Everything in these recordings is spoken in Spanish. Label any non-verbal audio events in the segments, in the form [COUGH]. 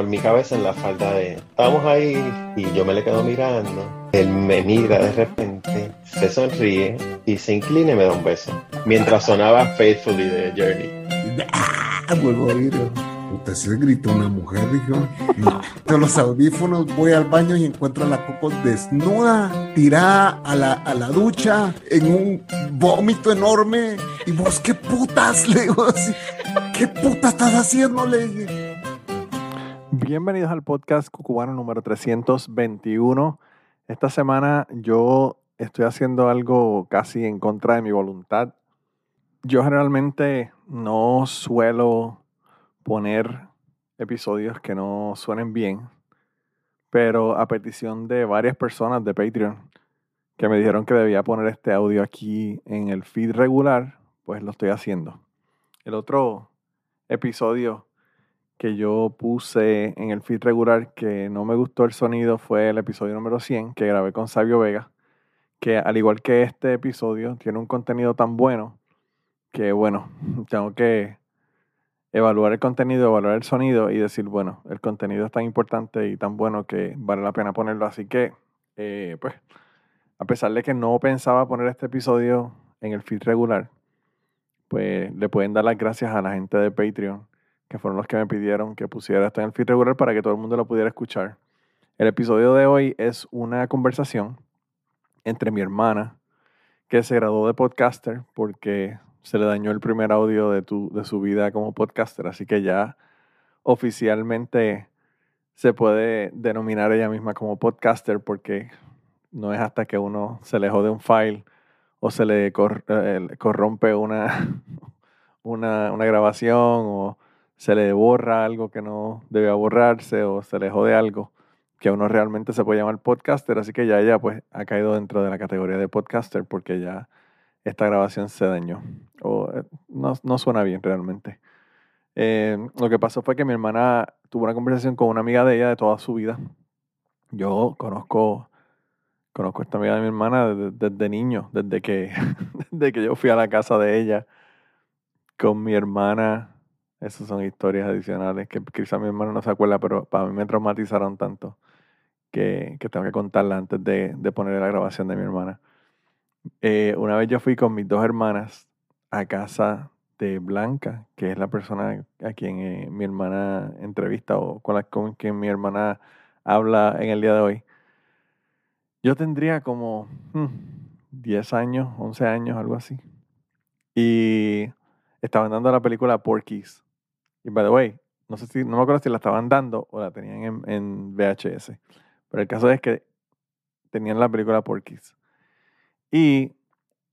en mi cabeza en la falda de, estábamos ahí y yo me le quedo mirando. Él me mira de repente, se sonríe y se inclina y me da un beso. Mientras sonaba Faithfully de Journey. ¡Ah! Vuelvo a oír. Puta, se gritó una mujer, dijo. No. De los audífonos voy al baño y encuentro a la Coco desnuda, tirada a la, a la ducha, en un vómito enorme. Y vos, ¿qué putas? Le digo así. ¿Qué putas estás haciendo? Le dije. Bienvenidos al podcast Cucubano número 321. Esta semana yo estoy haciendo algo casi en contra de mi voluntad. Yo generalmente no suelo poner episodios que no suenen bien, pero a petición de varias personas de Patreon que me dijeron que debía poner este audio aquí en el feed regular, pues lo estoy haciendo. El otro episodio que yo puse en el feed regular que no me gustó el sonido fue el episodio número 100 que grabé con Sabio Vega, que al igual que este episodio tiene un contenido tan bueno que bueno, [LAUGHS] tengo que evaluar el contenido, evaluar el sonido y decir, bueno, el contenido es tan importante y tan bueno que vale la pena ponerlo. Así que, eh, pues, a pesar de que no pensaba poner este episodio en el feed regular, pues le pueden dar las gracias a la gente de Patreon, que fueron los que me pidieron que pusiera esto en el feed regular para que todo el mundo lo pudiera escuchar. El episodio de hoy es una conversación entre mi hermana, que se graduó de podcaster porque se le dañó el primer audio de, tu, de su vida como podcaster, así que ya oficialmente se puede denominar ella misma como podcaster porque no es hasta que uno se le jode un file o se le eh, corrompe una, [LAUGHS] una, una, grabación o se le borra algo que no debe borrarse o se le jode algo que uno realmente se puede llamar podcaster, así que ya ella pues ha caído dentro de la categoría de podcaster porque ya esta grabación se dañó. O eh, no, suena bien realmente. Eh, lo que pasó fue que mi hermana tuvo una conversación con una amiga de ella de toda su vida. Yo conozco, conozco a esta amiga de mi hermana desde, niño, desde que, [LAUGHS] desde que yo fui a la casa de ella con mi hermana. Esas son historias adicionales que quizá mi hermana no se acuerda, pero para mí me traumatizaron tanto que, tengo que contarla antes de, de poner la grabación de mi hermana. Eh, una vez yo fui con mis dos hermanas a casa de Blanca, que es la persona a quien eh, mi hermana entrevista o con, la, con quien mi hermana habla en el día de hoy. Yo tendría como 10 hmm, años, 11 años, algo así. Y estaban dando la película Porky's. Y by the way, no sé si, no me acuerdo si la estaban dando o la tenían en, en VHS. Pero el caso es que tenían la película Porky's. Y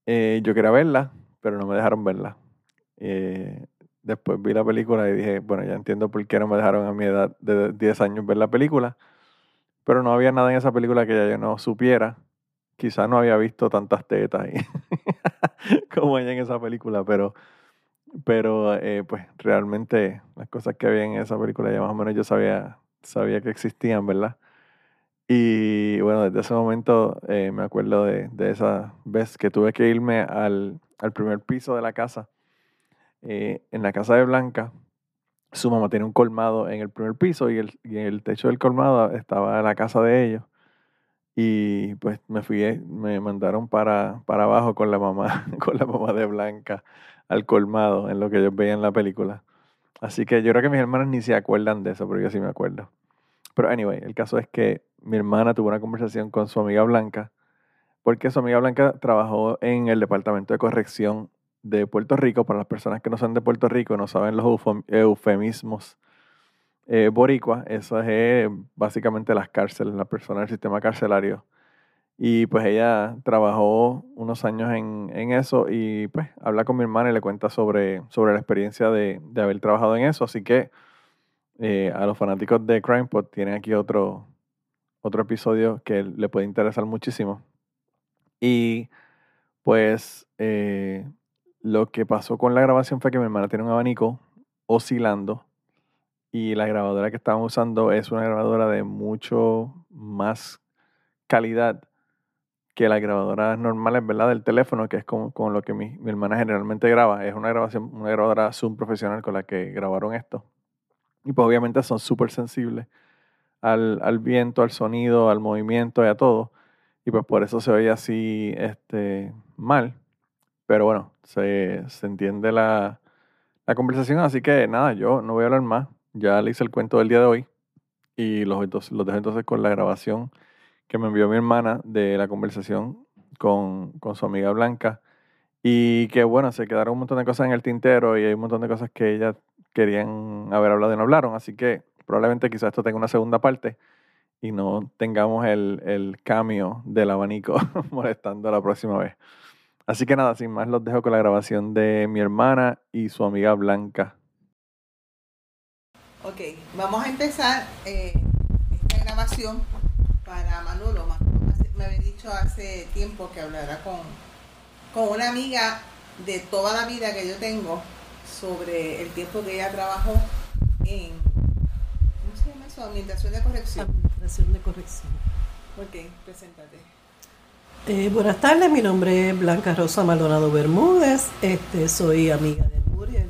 eh, yo quería verla, pero no me dejaron verla. Eh, después vi la película y dije, bueno, ya entiendo por qué no me dejaron a mi edad de 10 años ver la película. Pero no había nada en esa película que ya yo no supiera. Quizás no había visto tantas tetas ahí [LAUGHS] como ella en esa película, pero, pero eh, pues realmente las cosas que había en esa película ya más o menos yo sabía, sabía que existían, ¿verdad? Y bueno, desde ese momento eh, me acuerdo de, esa vez que tuve que irme al, primer piso de la casa. Eh, en la casa de Blanca, su mamá tiene un colmado en el primer piso y, el, en el techo del colmado estaba la casa de ellos. Y pues me fui, eh, me mandaron para, para abajo con la mamá, [LAUGHS] con la mamá de Blanca al colmado, en lo que ellos veían la película. Así que yo creo que mis hermanos ni se acuerdan de eso, pero yo sí me acuerdo. Pero anyway, el caso es que mi hermana tuvo una conversación con su amiga Blanca, porque su amiga Blanca trabajó en el Departamento de Corrección de Puerto Rico. Para las personas que no son de Puerto Rico no saben los eufemismos eh, boricua, eso es básicamente las cárceles, la persona del sistema carcelario. Y pues ella trabajó unos años en, eso y pues habla con mi hermana y le cuenta sobre, sobre la experiencia de, de haber trabajado en eso. Así que eh, a los fanáticos de CrimePod tienen aquí otro, otro episodio que le puede interesar muchísimo. Y pues eh, lo que pasó con la grabación fue que mi hermana tiene un abanico oscilando y la grabadora que estaban usando es una grabadora de mucho más calidad que las grabadoras normales, ¿verdad? Del teléfono, que es con, con lo que mi, mi, hermana generalmente graba. Es una grabación, una grabadora Zoom profesional con la que grabaron esto. Y pues obviamente son súper sensibles al, al, viento, al sonido, al movimiento y a todo. Y pues por eso se oye así este, mal. Pero bueno, se, se entiende la, la conversación. Así que nada, yo no voy a hablar más. Ya le hice el cuento del día de hoy. Y los, los dejo entonces con la grabación que me envió mi hermana de la conversación con, con su amiga Blanca. Y que bueno, se quedaron un montón de cosas en el tintero y hay un montón de cosas que ellas querían haber hablado y no hablaron. Así que probablemente quizás esto tenga una segunda parte y no tengamos el, el cambio del abanico [LAUGHS] molestando la próxima vez. Así que nada, sin más los dejo con la grabación de mi hermana y su amiga Blanca. Ok, vamos a empezar eh, esta grabación para Manolo. Manolo me había dicho hace tiempo que hablará con, con una amiga de toda la vida que yo tengo sobre el tiempo que ella trabajó en ¿cómo se llama eso? Administración de corrección. Administración de corrección. Ok, preséntate. Eh, buenas tardes, mi nombre es Blanca Rosa Maldonado Bermúdez. Este, soy amiga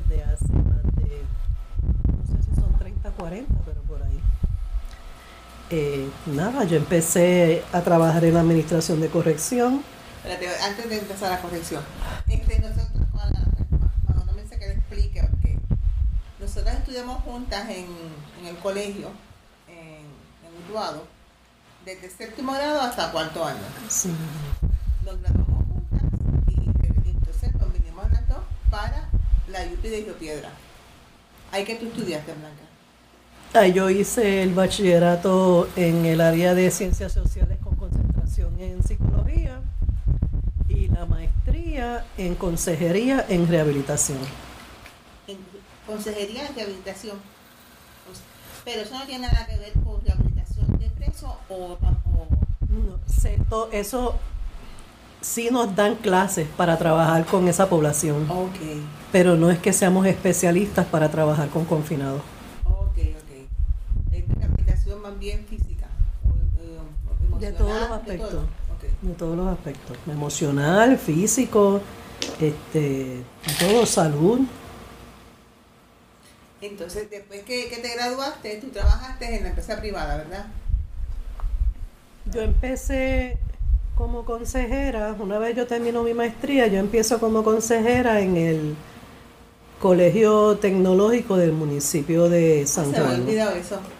de hace más de, no sé si son 30, 40, pero por ahí. Eh, nada, yo empecé a trabajar en la administración de corrección. Espérate, antes de empezar la corrección, este, nosotros, cuando no me dice que le explique, porque nosotros estudiamos juntas en, en el colegio, en, en Utuado, desde séptimo grado hasta cuarto año. Sí. Nos graduamos juntas y, entonces nos vinimos las dos para la UP de Río Piedra. Ahí que tú estudiaste, Blanca. Ah, yo hice el bachillerato en el área de ciencias sociales con concentración en psicología y la maestría en consejería en rehabilitación. En consejería en rehabilitación. Pero eso no tiene nada que ver con rehabilitación de preso o, o No, eso sí nos dan clases para trabajar con esa población, Ok, pero no es que seamos especialistas para trabajar con confinados. ok, ok. Es rehabilitación más bien física. o, eh, De todos los de aspectos. todo. De todos los aspectos, emocional, físico, este, todo, salud. Entonces, después que, que te graduaste, tú trabajaste en la empresa privada, ¿verdad? Yo empecé como consejera, una vez yo termino mi maestría, yo empiezo como consejera en el Colegio Tecnológico del municipio de San Se me había Juan. olvidado. Se me olvidó eso.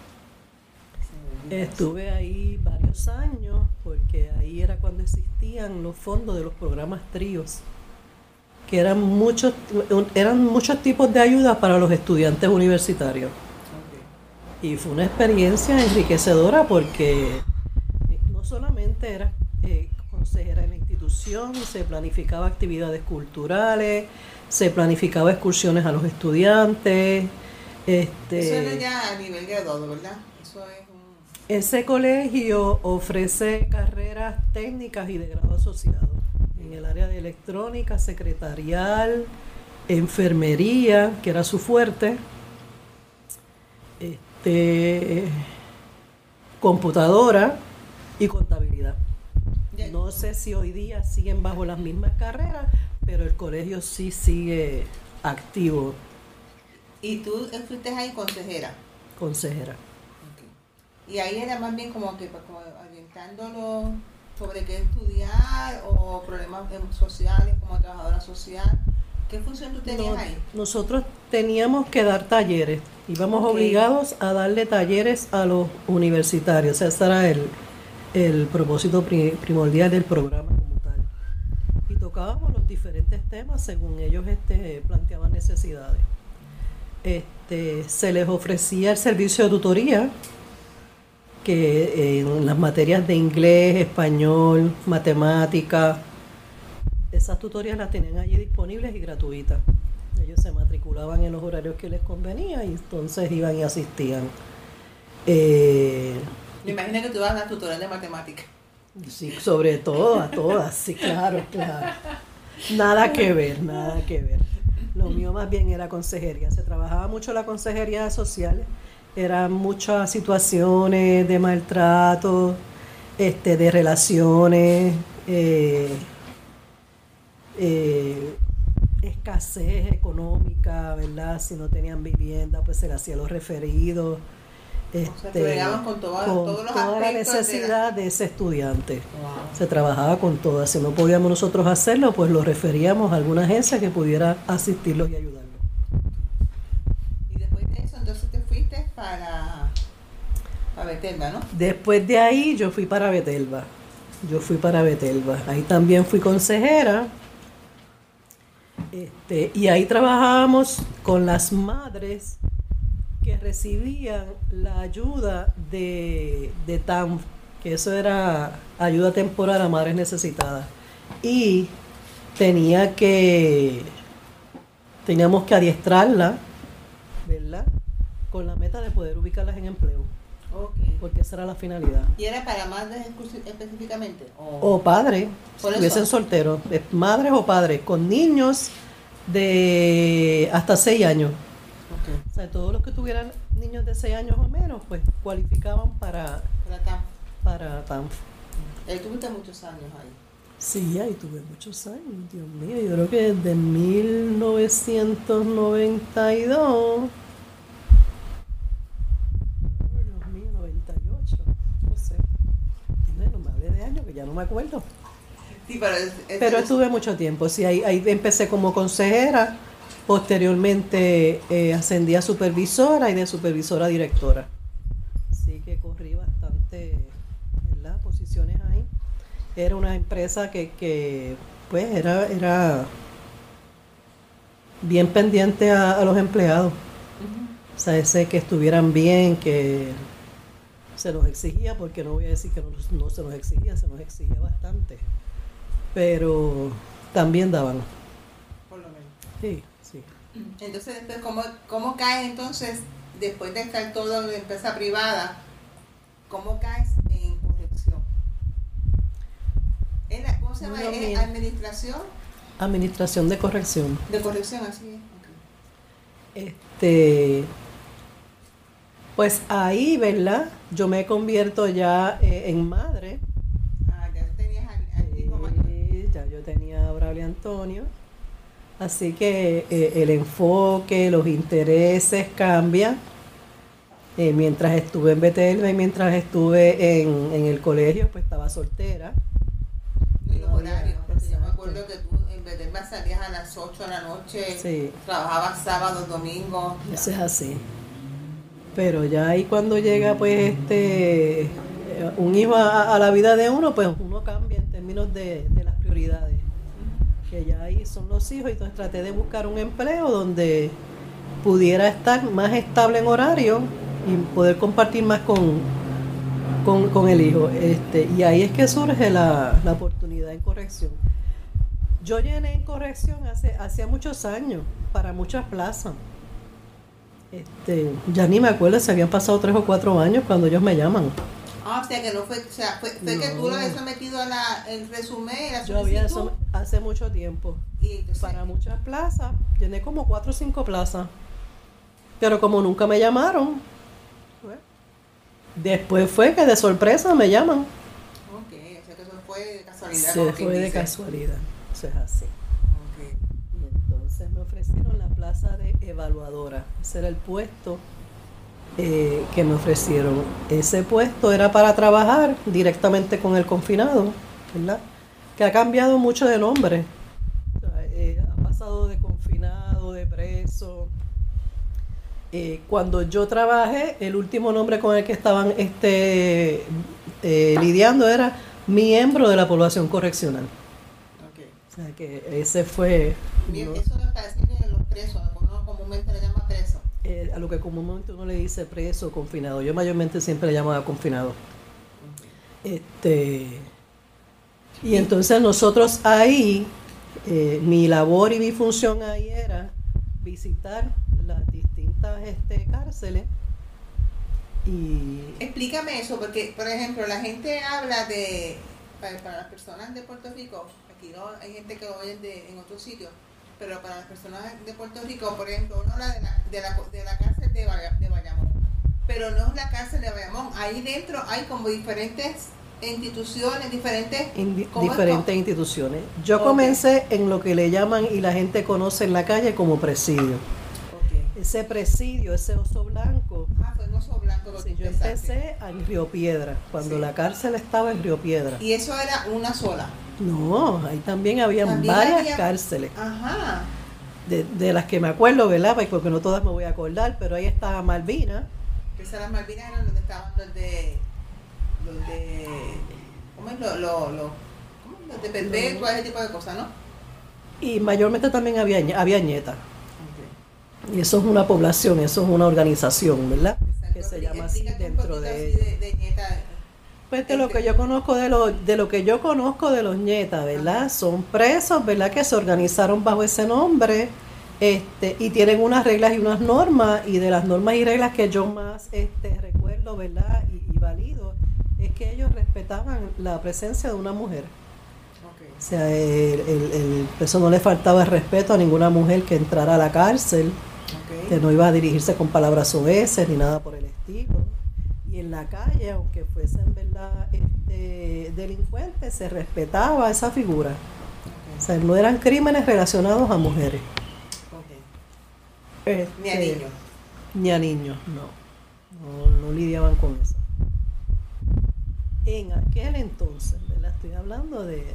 Estuve ahí varios años porque ahí era cuando existían los fondos de los programas tríos, que eran muchos, eran muchos tipos de ayudas para los estudiantes universitarios. Y fue una experiencia enriquecedora porque eh, no solamente era eh, consejera en la institución, se planificaba actividades culturales, se planificaba excursiones a los estudiantes. Este, Eso era ya a nivel graduado, ¿verdad? Ese colegio ofrece carreras técnicas y de grado asociado en el área de electrónica, secretarial, enfermería, que era su fuerte, este, computadora y contabilidad. No sé si hoy día siguen bajo las mismas carreras, pero el colegio sí sigue activo, Y tú fuiste ahí consejera. consejera. Y ahí era más bien como que pues, como orientándolo sobre qué estudiar o problemas em, sociales como trabajadora social. ¿Qué función tú tenías ahí? nosotros teníamos que dar talleres, íbamos Ok. obligados a darle talleres a los universitarios, ese era el, el propósito pri- primordial del programa como tal. Y tocábamos los diferentes temas según ellos este, planteaban necesidades. Este, se les ofrecía el servicio de tutoría, que en las materias de inglés, español, matemática, esas tutorías las tenían allí disponibles y gratuitas. Ellos se matriculaban en los horarios que les convenía y entonces iban y asistían. Eh, Me imagino que tú vas a dar tutorial de matemáticas. sí, sobre todo a todas, sí, claro, claro. Nada que ver, nada que ver. Lo mío más bien era consejería. Se trabajaba mucho la consejería social. Eran muchas situaciones de maltrato, este, de relaciones, eh, eh, escasez económica, ¿verdad? Si no tenían vivienda, pues se le hacía los referidos. O sea, este, bregamos con, toda- con todos los toda la aspectos de la- necesidad de, ese estudiante. Wow. Se trabajaba con todas. Si no podíamos nosotros hacerlo, pues lo referíamos a alguna agencia que pudiera asistirlos y ayudarlos. Y después de eso, entonces te fuiste para, Después de ahí yo fui para Betelba. Yo fui para Betelba. Ahí también fui consejera. Este, y ahí trabajábamos con las madres que recibían la ayuda de, de TAM, que eso era ayuda temporal a madres necesitadas. Y tenía que, teníamos que adiestrarla, ¿verdad? Con la meta de poder ubicarlas en empleo, Ok. porque esa era la finalidad. ¿Y era para madres específicamente? O padres, si estuviesen solteros, eh, madres o padres, con niños de hasta 6 años. Ok. O sea, todos los que tuvieran niños de 6 años o menos, pues cualificaban para, Para acá. para TANF. Ahí tuviste muchos años ahí. Sí, ahí tuve muchos años, Dios mío, yo creo que desde 1992, ay, Dios mío, 98, no sé, bueno, me hablé de años que ya no me acuerdo. Sí, pero, es- es- Pero es- estuve mucho tiempo, sí, ahí, ahí empecé como consejera, posteriormente eh, ascendí a supervisora y de supervisora a directora. Así que corrí bastante, ¿verdad? Posiciones ahí. Era una empresa que, que pues, era, era bien pendiente a, a los empleados. O sea, ese que estuvieran bien, que se nos exigía, porque no voy a decir que no, no se nos exigía, se nos exigía bastante. Pero también daban. por lo menos. Sí, sí. Entonces, después, ¿cómo, ¿cómo caes entonces, después de estar todo en empresa privada, cómo caes en corrección? Era- ¿Cómo se llama? No, ¿Es administración Administración de corrección. de corrección, así es. Ok. Este, pues ahí, ¿verdad? Yo me convierto ya eh, en madre. Ah, ya tenías al, ya yo tenía a Braulio Antonio. Así que eh, el enfoque, los intereses cambian. Eh, mientras estuve en Betelba y mientras estuve en, en el colegio, pues estaba soltera. Y los horarios, porque yo me acuerdo que tú en Betelba salías a las 8 de la noche, Sí. trabajabas sábados, domingos. Eso es así. Pero ya ahí cuando llega pues este un hijo a, la vida de uno, pues uno cambia en términos de, de las prioridades. Que ya ahí son los hijos, y entonces traté de buscar un empleo donde pudiera estar más estable en horario y poder compartir más con, con, con el hijo. Este, y ahí es que surge la, la oportunidad en corrección. Yo llené en corrección hace hacía muchos años para muchas plazas. Este, ya ni me acuerdo si habían pasado tres o cuatro años cuando ellos me llaman. Ah, o sea que no fue, o sea, fue, fue que tú lo habías sometido a la, el resumen, la Yo había hace mucho tiempo. y entonces, Para muchas plazas, llené como cuatro o cinco plazas. Pero como nunca me llamaron, después fue que de sorpresa me llaman. ok, o sea que eso fue de casualidad. Se fue de dice. casualidad. Eso es así. Entonces me ofrecieron la plaza de evaluadora. Ese era el puesto eh, que me ofrecieron. Ese puesto era para trabajar directamente con el confinado, ¿verdad? Que ha cambiado mucho de nombre. Eh, ha pasado de confinado, de preso. Eh, cuando yo trabajé, el último nombre con el que estaban este, lidiando era miembro de la población correccional. Sea que ese fue Bien, ¿no? Eso es para decirle a los presos, uno comúnmente le llama preso. Eh, a lo que comúnmente uno le dice preso confinado. Yo mayormente siempre le llamaba confinado. Este, y entonces nosotros ahí, eh, mi labor y mi función ahí era visitar las distintas este, cárceles y Explícame eso, porque, por ejemplo, la gente habla de, para, para las personas de Puerto Rico, aquí no hay gente que lo oye de, en otros sitios, pero para las personas de Puerto Rico, por ejemplo, uno habla de la, de la, de la cárcel de, Baya- de Bayamón, pero no es la cárcel de Bayamón, ahí dentro hay como diferentes instituciones, diferentes. diferentes instituciones. Yo comencé en lo que le llaman y la gente conoce en la calle como presidio. Ese presidio, ese oso blanco, Ah, fue en Oso Blanco lo que yo empezaste. empecé en Río Piedra, cuando Sí. la cárcel estaba en Río Piedra. Y eso era una sola. No, ahí también había También varias había- cárceles, Ajá. de, de las que me acuerdo, ¿verdad? Pues, Porque no todas me voy a acordar, pero ahí estaba Malvina, Que esas las Malvinas eran donde estaban los de. Los de. ¿Cómo es? Los, los, los. Los de perpetua, ese tipo de cosas, ¿no? y mayormente también había, había ñeta. Y eso es una población, eso es una organización, ¿verdad? Exacto. Que se llama así dentro de de, de. Pues de lo que yo conozco de lo, de lo que yo conozco de los ñetas, ¿verdad? Son presos, ¿verdad? Que se organizaron bajo ese nombre, este, y tienen unas reglas y unas normas, y de las normas y reglas que yo más este, recuerdo, ¿verdad? Y, y valido, es que ellos respetaban la presencia de una mujer. O sea, el, el- el preso no le faltaba el respeto a ninguna mujer que entrara a la cárcel, que no iba a dirigirse con palabras soeces ni nada por el estilo. Y en la calle, aunque fuesen verdad este, delincuentes, se respetaba esa figura. O sea, no eran crímenes relacionados a mujeres. Ok. Este, Ni a niños. Ni a niños, no. No, no lidiaban con eso. En aquel entonces, ¿verdad? Estoy hablando de,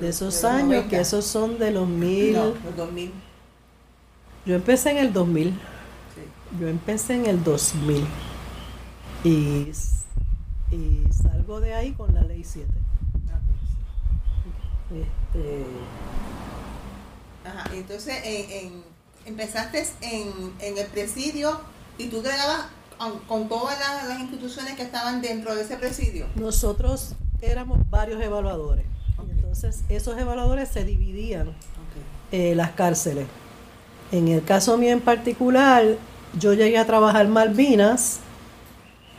de esos años, 90. que esos son de los mil... No, los 2000. Yo empecé en el 2000. Sí. Yo empecé en el 2000 y, y salgo de ahí con la ley 7. Ah, pues. Este, Ajá, entonces en, en- empezaste en, en el presidio y tú bregabas con, con todas las, las instituciones que estaban dentro de ese presidio. nosotros éramos varios evaluadores. Entonces esos evaluadores se dividían eh, las cárceles. En el caso mío en particular, yo llegué a trabajar Malvinas,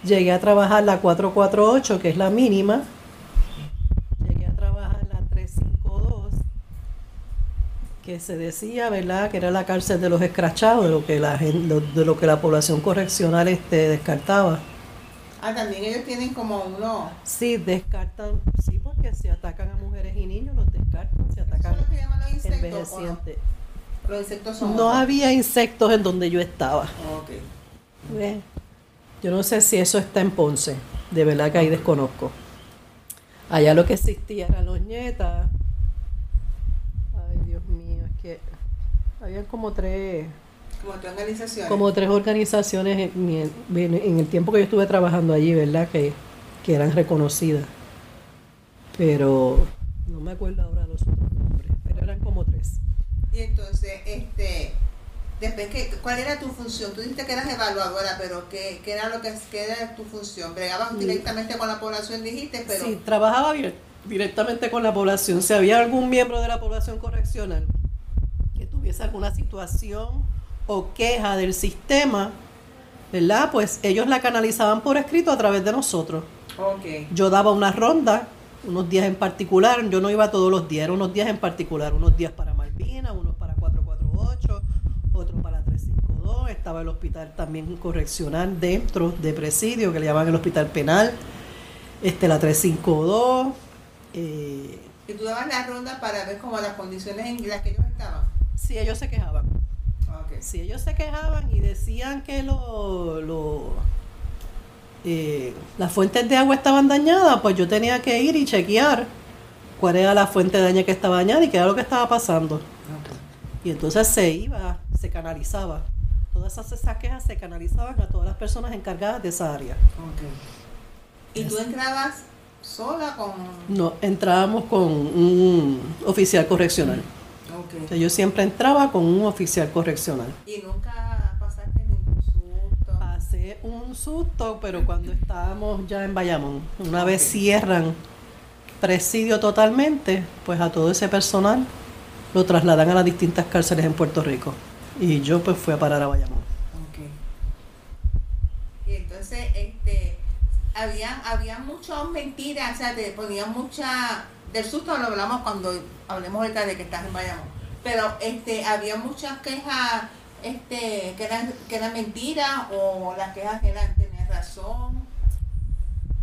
llegué a trabajar la 448, que es la mínima, llegué a trabajar la 352, que se decía, ¿verdad?, que era la cárcel de los escrachados, de lo que la, de lo que la población correccional este, descartaba. Ah, también ellos tienen como uno. Sí, descartan, sí, porque si atacan a mujeres y niños, los descartan, ¿Eso atacan es lo que llaman los insectos? no? Los insectos son. No otros. había insectos en donde yo estaba. Ok. Ve, Yo no sé si eso está en Ponce, de verdad que ahí desconozco. Allá lo que existía eran los nietas. Ay, Dios mío, es que había como tres, Como tu organización. como tres organizaciones en, en- en el tiempo que yo estuve trabajando allí, ¿verdad? Que, que eran reconocidas. Pero no me acuerdo ahora los otros nombres, pero eran como tres. Y entonces, este. Después, que, ¿cuál era tu función? Tú dijiste que eras evaluadora, pero ¿qué, qué era lo que qué era tu función? ¿Bregabas directamente con la población, dijiste? Pero. Sí, trabajaba dir- directamente con la población. Si había algún miembro de la población correccional que tuviese alguna situación o queja del sistema, ¿verdad? Pues ellos la canalizaban por escrito a través de nosotros. Ok. Yo daba una ronda, unos días en particular, yo no iba todos los días, eran unos días en particular, unos días para Malvina, unos para 448, otros para 352, estaba el hospital también correccional dentro de presidio, que le llaman el hospital penal, este la 352, eh, Y tú dabas la ronda para ver como las condiciones en las que ellos estaban. si ellos se quejaban. Ok. Si ellos se quejaban y decían que lo, lo- eh, las fuentes de agua estaban dañadas, pues yo tenía que ir y chequear cuál era la fuente de daño que estaba dañada y qué era lo que estaba pasando. Y entonces se iba, se canalizaba. Todas esas, esas quejas se canalizaban a todas las personas encargadas de esa área. Y tú entrabas sola con. No, entrábamos con un oficial correccional. Ok. O sea, yo siempre entraba con un oficial correccional. Y nunca pasaste ningún susto. Pasé un susto, pero cuando estábamos ya en Bayamón, una vez cierran presidio totalmente, pues a todo ese personal lo trasladan a las distintas cárceles en Puerto Rico. Y yo pues fui a parar a Bayamón. Ok. Y entonces, este, había, había muchas mentiras, o sea, te ponían mucha, del susto lo hablamos cuando hablemos ahorita de que estás en Bayamón, pero este, había muchas quejas, este, que eran, que eran mentiras, o las quejas eran, tenían razón.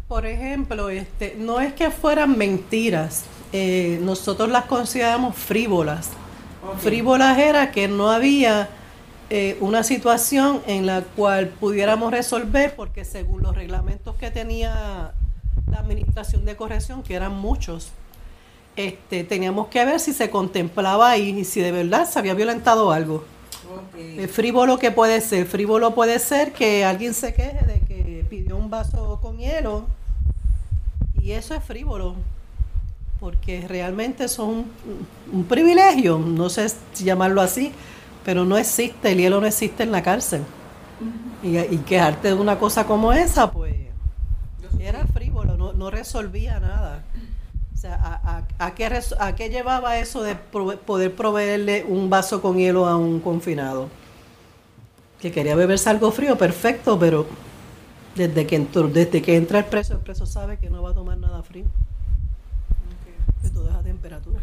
Por ejemplo, este, no es que fueran mentiras, eh, nosotros las consideramos frívolas. Ok. Frívolas era que no había eh, una situación en la cual pudiéramos resolver porque según los reglamentos que tenía la administración de corrección, que eran muchos, este, teníamos que ver si se contemplaba ahí y si de verdad se había violentado algo. El frívolo que puede ser, frívolo puede ser que alguien se queje de que pidió un vaso con hielo y eso es frívolo, porque realmente es un, privilegio, no sé si llamarlo así, pero no existe, el hielo no existe en la cárcel. Y, y quejarte de una cosa como esa, pues era frívolo, no, no resolvía nada. O sea, ¿a, a, a qué, a qué llevaba eso de prove- poder proveerle un vaso con hielo a un confinado? Que quería beberse algo frío, perfecto, pero desde que, entró- desde que entra el preso, el preso sabe que no va a tomar nada frío, Ok. que todo es a temperatura.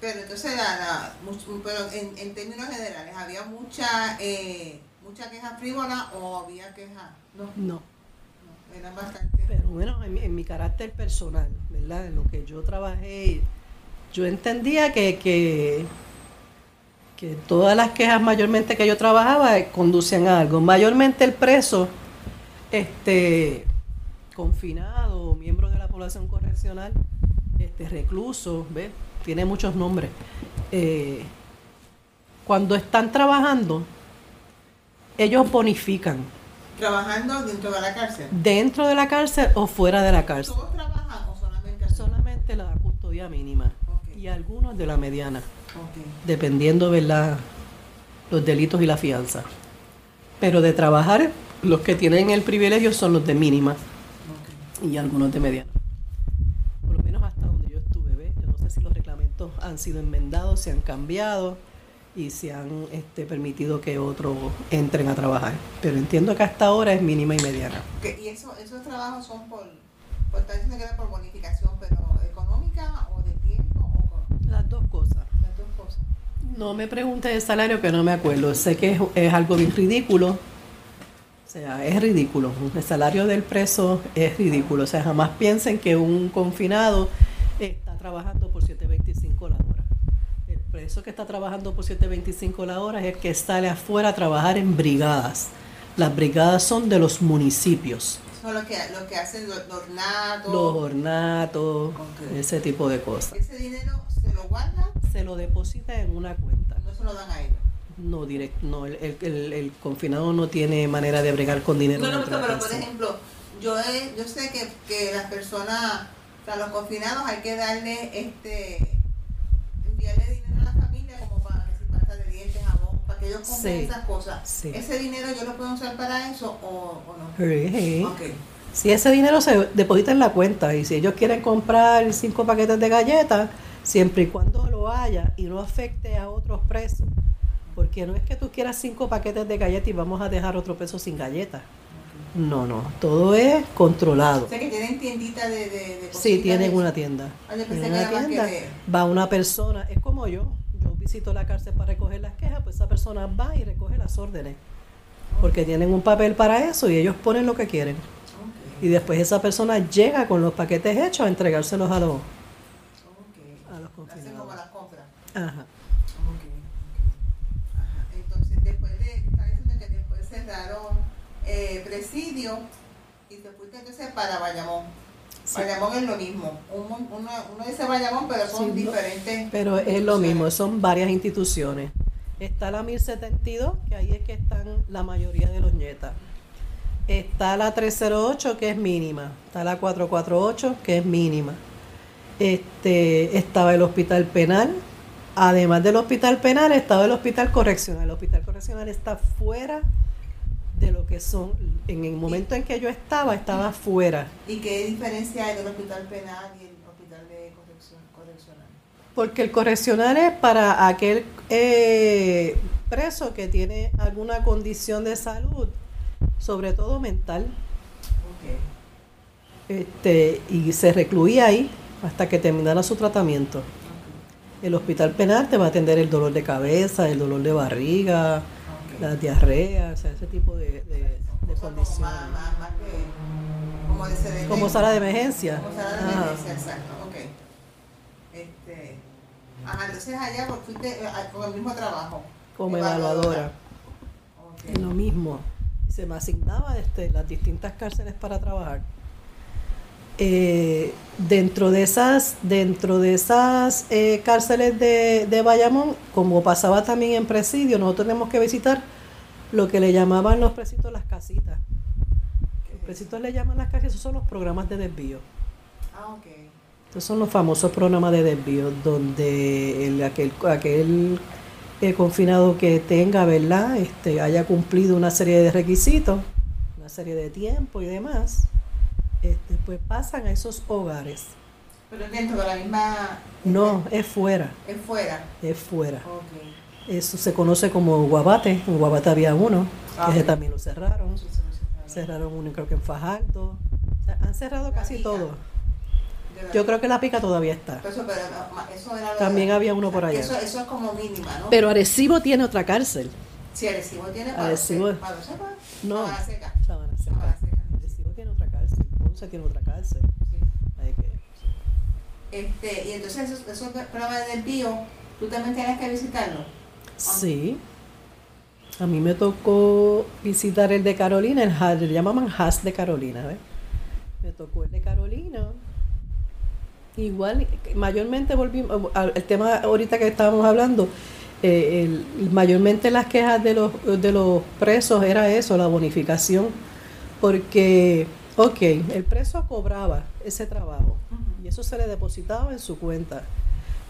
Pero entonces, la, la- much- pero en, en términos generales, ¿había mucha eh, mucha queja frívola o había queja? No, No. no, eran bastante. Pero bueno, en mi, en mi carácter personal, ¿verdad? En lo que yo trabajé, yo entendía que, que, que todas las quejas mayormente que yo trabajaba conducían a algo. Mayormente el preso, este, confinado, miembro de la población correccional, este, recluso, ¿ves? Tiene muchos nombres. Eh, cuando están trabajando, ellos bonifican ¿Trabajando dentro de la cárcel? dentro de la cárcel o fuera de la cárcel. ¿Todos trabajan o solamente? Solamente la custodia mínima y algunos de la mediana, dependiendo ¿verdad? los delitos y la fianza. Pero de trabajar, los que tienen el privilegio son los de mínima. Y algunos de mediana. Por lo menos hasta donde yo estuve, ¿ves? Yo no sé si los reglamentos han sido enmendados, se han cambiado y se han este, permitido que otros entren a trabajar. Pero entiendo que hasta ahora es mínima y mediana. ¿Y eso, esos trabajos son por, por, que era por bonificación, pero económica o de tiempo o Las dos cosas. las dos cosas? No me preguntes el salario que no me acuerdo. Sé que es, es algo bien ridículo. O sea, es ridículo. El salario del preso es ridículo. O sea, jamás piensen que un confinado está trabajando por 7.25 la hora. El preso que está trabajando por 7.25 la hora es el que sale afuera a trabajar en brigadas. Las brigadas son de los municipios. Son lo que, lo que hacen los, los ornatos. Los ornatos, ese tipo de cosas. Ese dinero se lo guardan, Se lo deposita en una cuenta. no se lo dan a ellos. No, direct, no el, el- el- confinado no tiene manera de bregar con dinero. No, no, pero por ejemplo, yo he- yo sé que, que las personas, o sea, los confinados hay que darle, este, enviarle dinero a la familia como para que si pasta de dientes, jabón, para que ellos compren Sí, esas cosas. sí. ¿Ese dinero yo lo puedo usar para eso o, o no? Sí. Si ese dinero se deposita en la cuenta y si ellos quieren comprar cinco paquetes de galletas, siempre y cuando lo haya y no afecte a otros presos, porque no es que tú quieras cinco paquetes de galletas y vamos a dejar otro peso sin galletas. No, no, todo es controlado. O sea que tienen tiendita de, de, de Sí, tienen de- una tienda. Ah, Tienen una que tienda, va una persona, es como yo, yo visito la cárcel para recoger las quejas, pues esa persona va y recoge las órdenes, porque tienen un papel para eso y ellos ponen lo que quieren. Y después esa persona llega con los paquetes hechos a entregárselos a los... ok. A los Hacen confinados. como las compras. Ajá. Ok, ok. Ajá. Entonces, después de, está diciendo que después cerraron eh, presidio y te fuiste entonces para Bayamón. Sí. Bayamón es lo mismo. Uno, uno, uno dice Bayamón, pero son Sí, diferentes. Pero es lo mismo, son varias instituciones. Está la 1072, que ahí es que están la mayoría de los nietas. Está la 308, que es mínima. Está la 448, que es mínima. Este, estaba el hospital penal. Además del hospital penal, estaba el hospital correccional. El hospital correccional está fuera de lo que son. En el momento en que yo estaba, estaba fuera. ¿Y qué diferencia hay del hospital penal y el hospital de corrección, correccional? Porque el correccional es para aquel eh, preso que tiene alguna condición de salud, sobre todo mental, este, y se recluía ahí hasta que terminara su tratamiento. El hospital penal te va a atender el dolor de cabeza, el dolor de barriga. La diarrea, o sea, ese tipo de, de- de condiciones. más, más, más que, como de. Como sala de emergencia. Como sala de Ajá. emergencia, exacto, ok. Este, ajá, entonces allá pues, fuiste eh, con el mismo trabajo. Como evaluadora. Ok. Lo mismo. Se me asignaba este, las distintas cárceles para trabajar. Eh, dentro de esas, dentro de esas eh, cárceles de, de Bayamón, como pasaba también en presidio, nosotros tenemos que visitar lo que le llamaban los presidios las casitas. Los presidios le llaman las casitas, esos son los programas de desvío. Ah, ok. Estos son los famosos programas de desvío, donde el, aquel, aquel eh, confinado que tenga, ¿verdad? Este, haya cumplido una serie de requisitos, una serie de tiempo y demás, pues pasan a esos hogares. Pero dentro de la misma... No, es fuera, Es fuera. es fuera. Ok. Eso se conoce como Guabate, en Guabate había uno, Ah, que ese también lo cerraron, Sí, sí, sí, sí. cerraron uno creo que en Fajardo, O sea, han cerrado casi Pica. todo. Yo creo que la pica todavía está. Eso, pero, ma- eso era lo También de- había uno por allá. Eso, eso es como mínima, ¿no? Pero Arecibo tiene otra cárcel. si Arecibo tiene para Arecibo- para sepa, No. Sabana Seca. Sabana Seca. Sabana Seca. Cárcel. Ponce tiene otra cárcel. Sí. Hay que- Este, y entonces esos, esos programas de desvío, tú también tienes que visitarlo. Sí. A mí me tocó visitar el de Carolina, el HAS, le llamaban HAS de Carolina, ¿ves? Me tocó el de Carolina. Igual, mayormente volvimos al el tema ahorita que estábamos hablando, eh, el- mayormente las quejas de los, de los presos era eso, la bonificación, porque, ok, el preso cobraba ese trabajo y eso se le depositaba en su cuenta,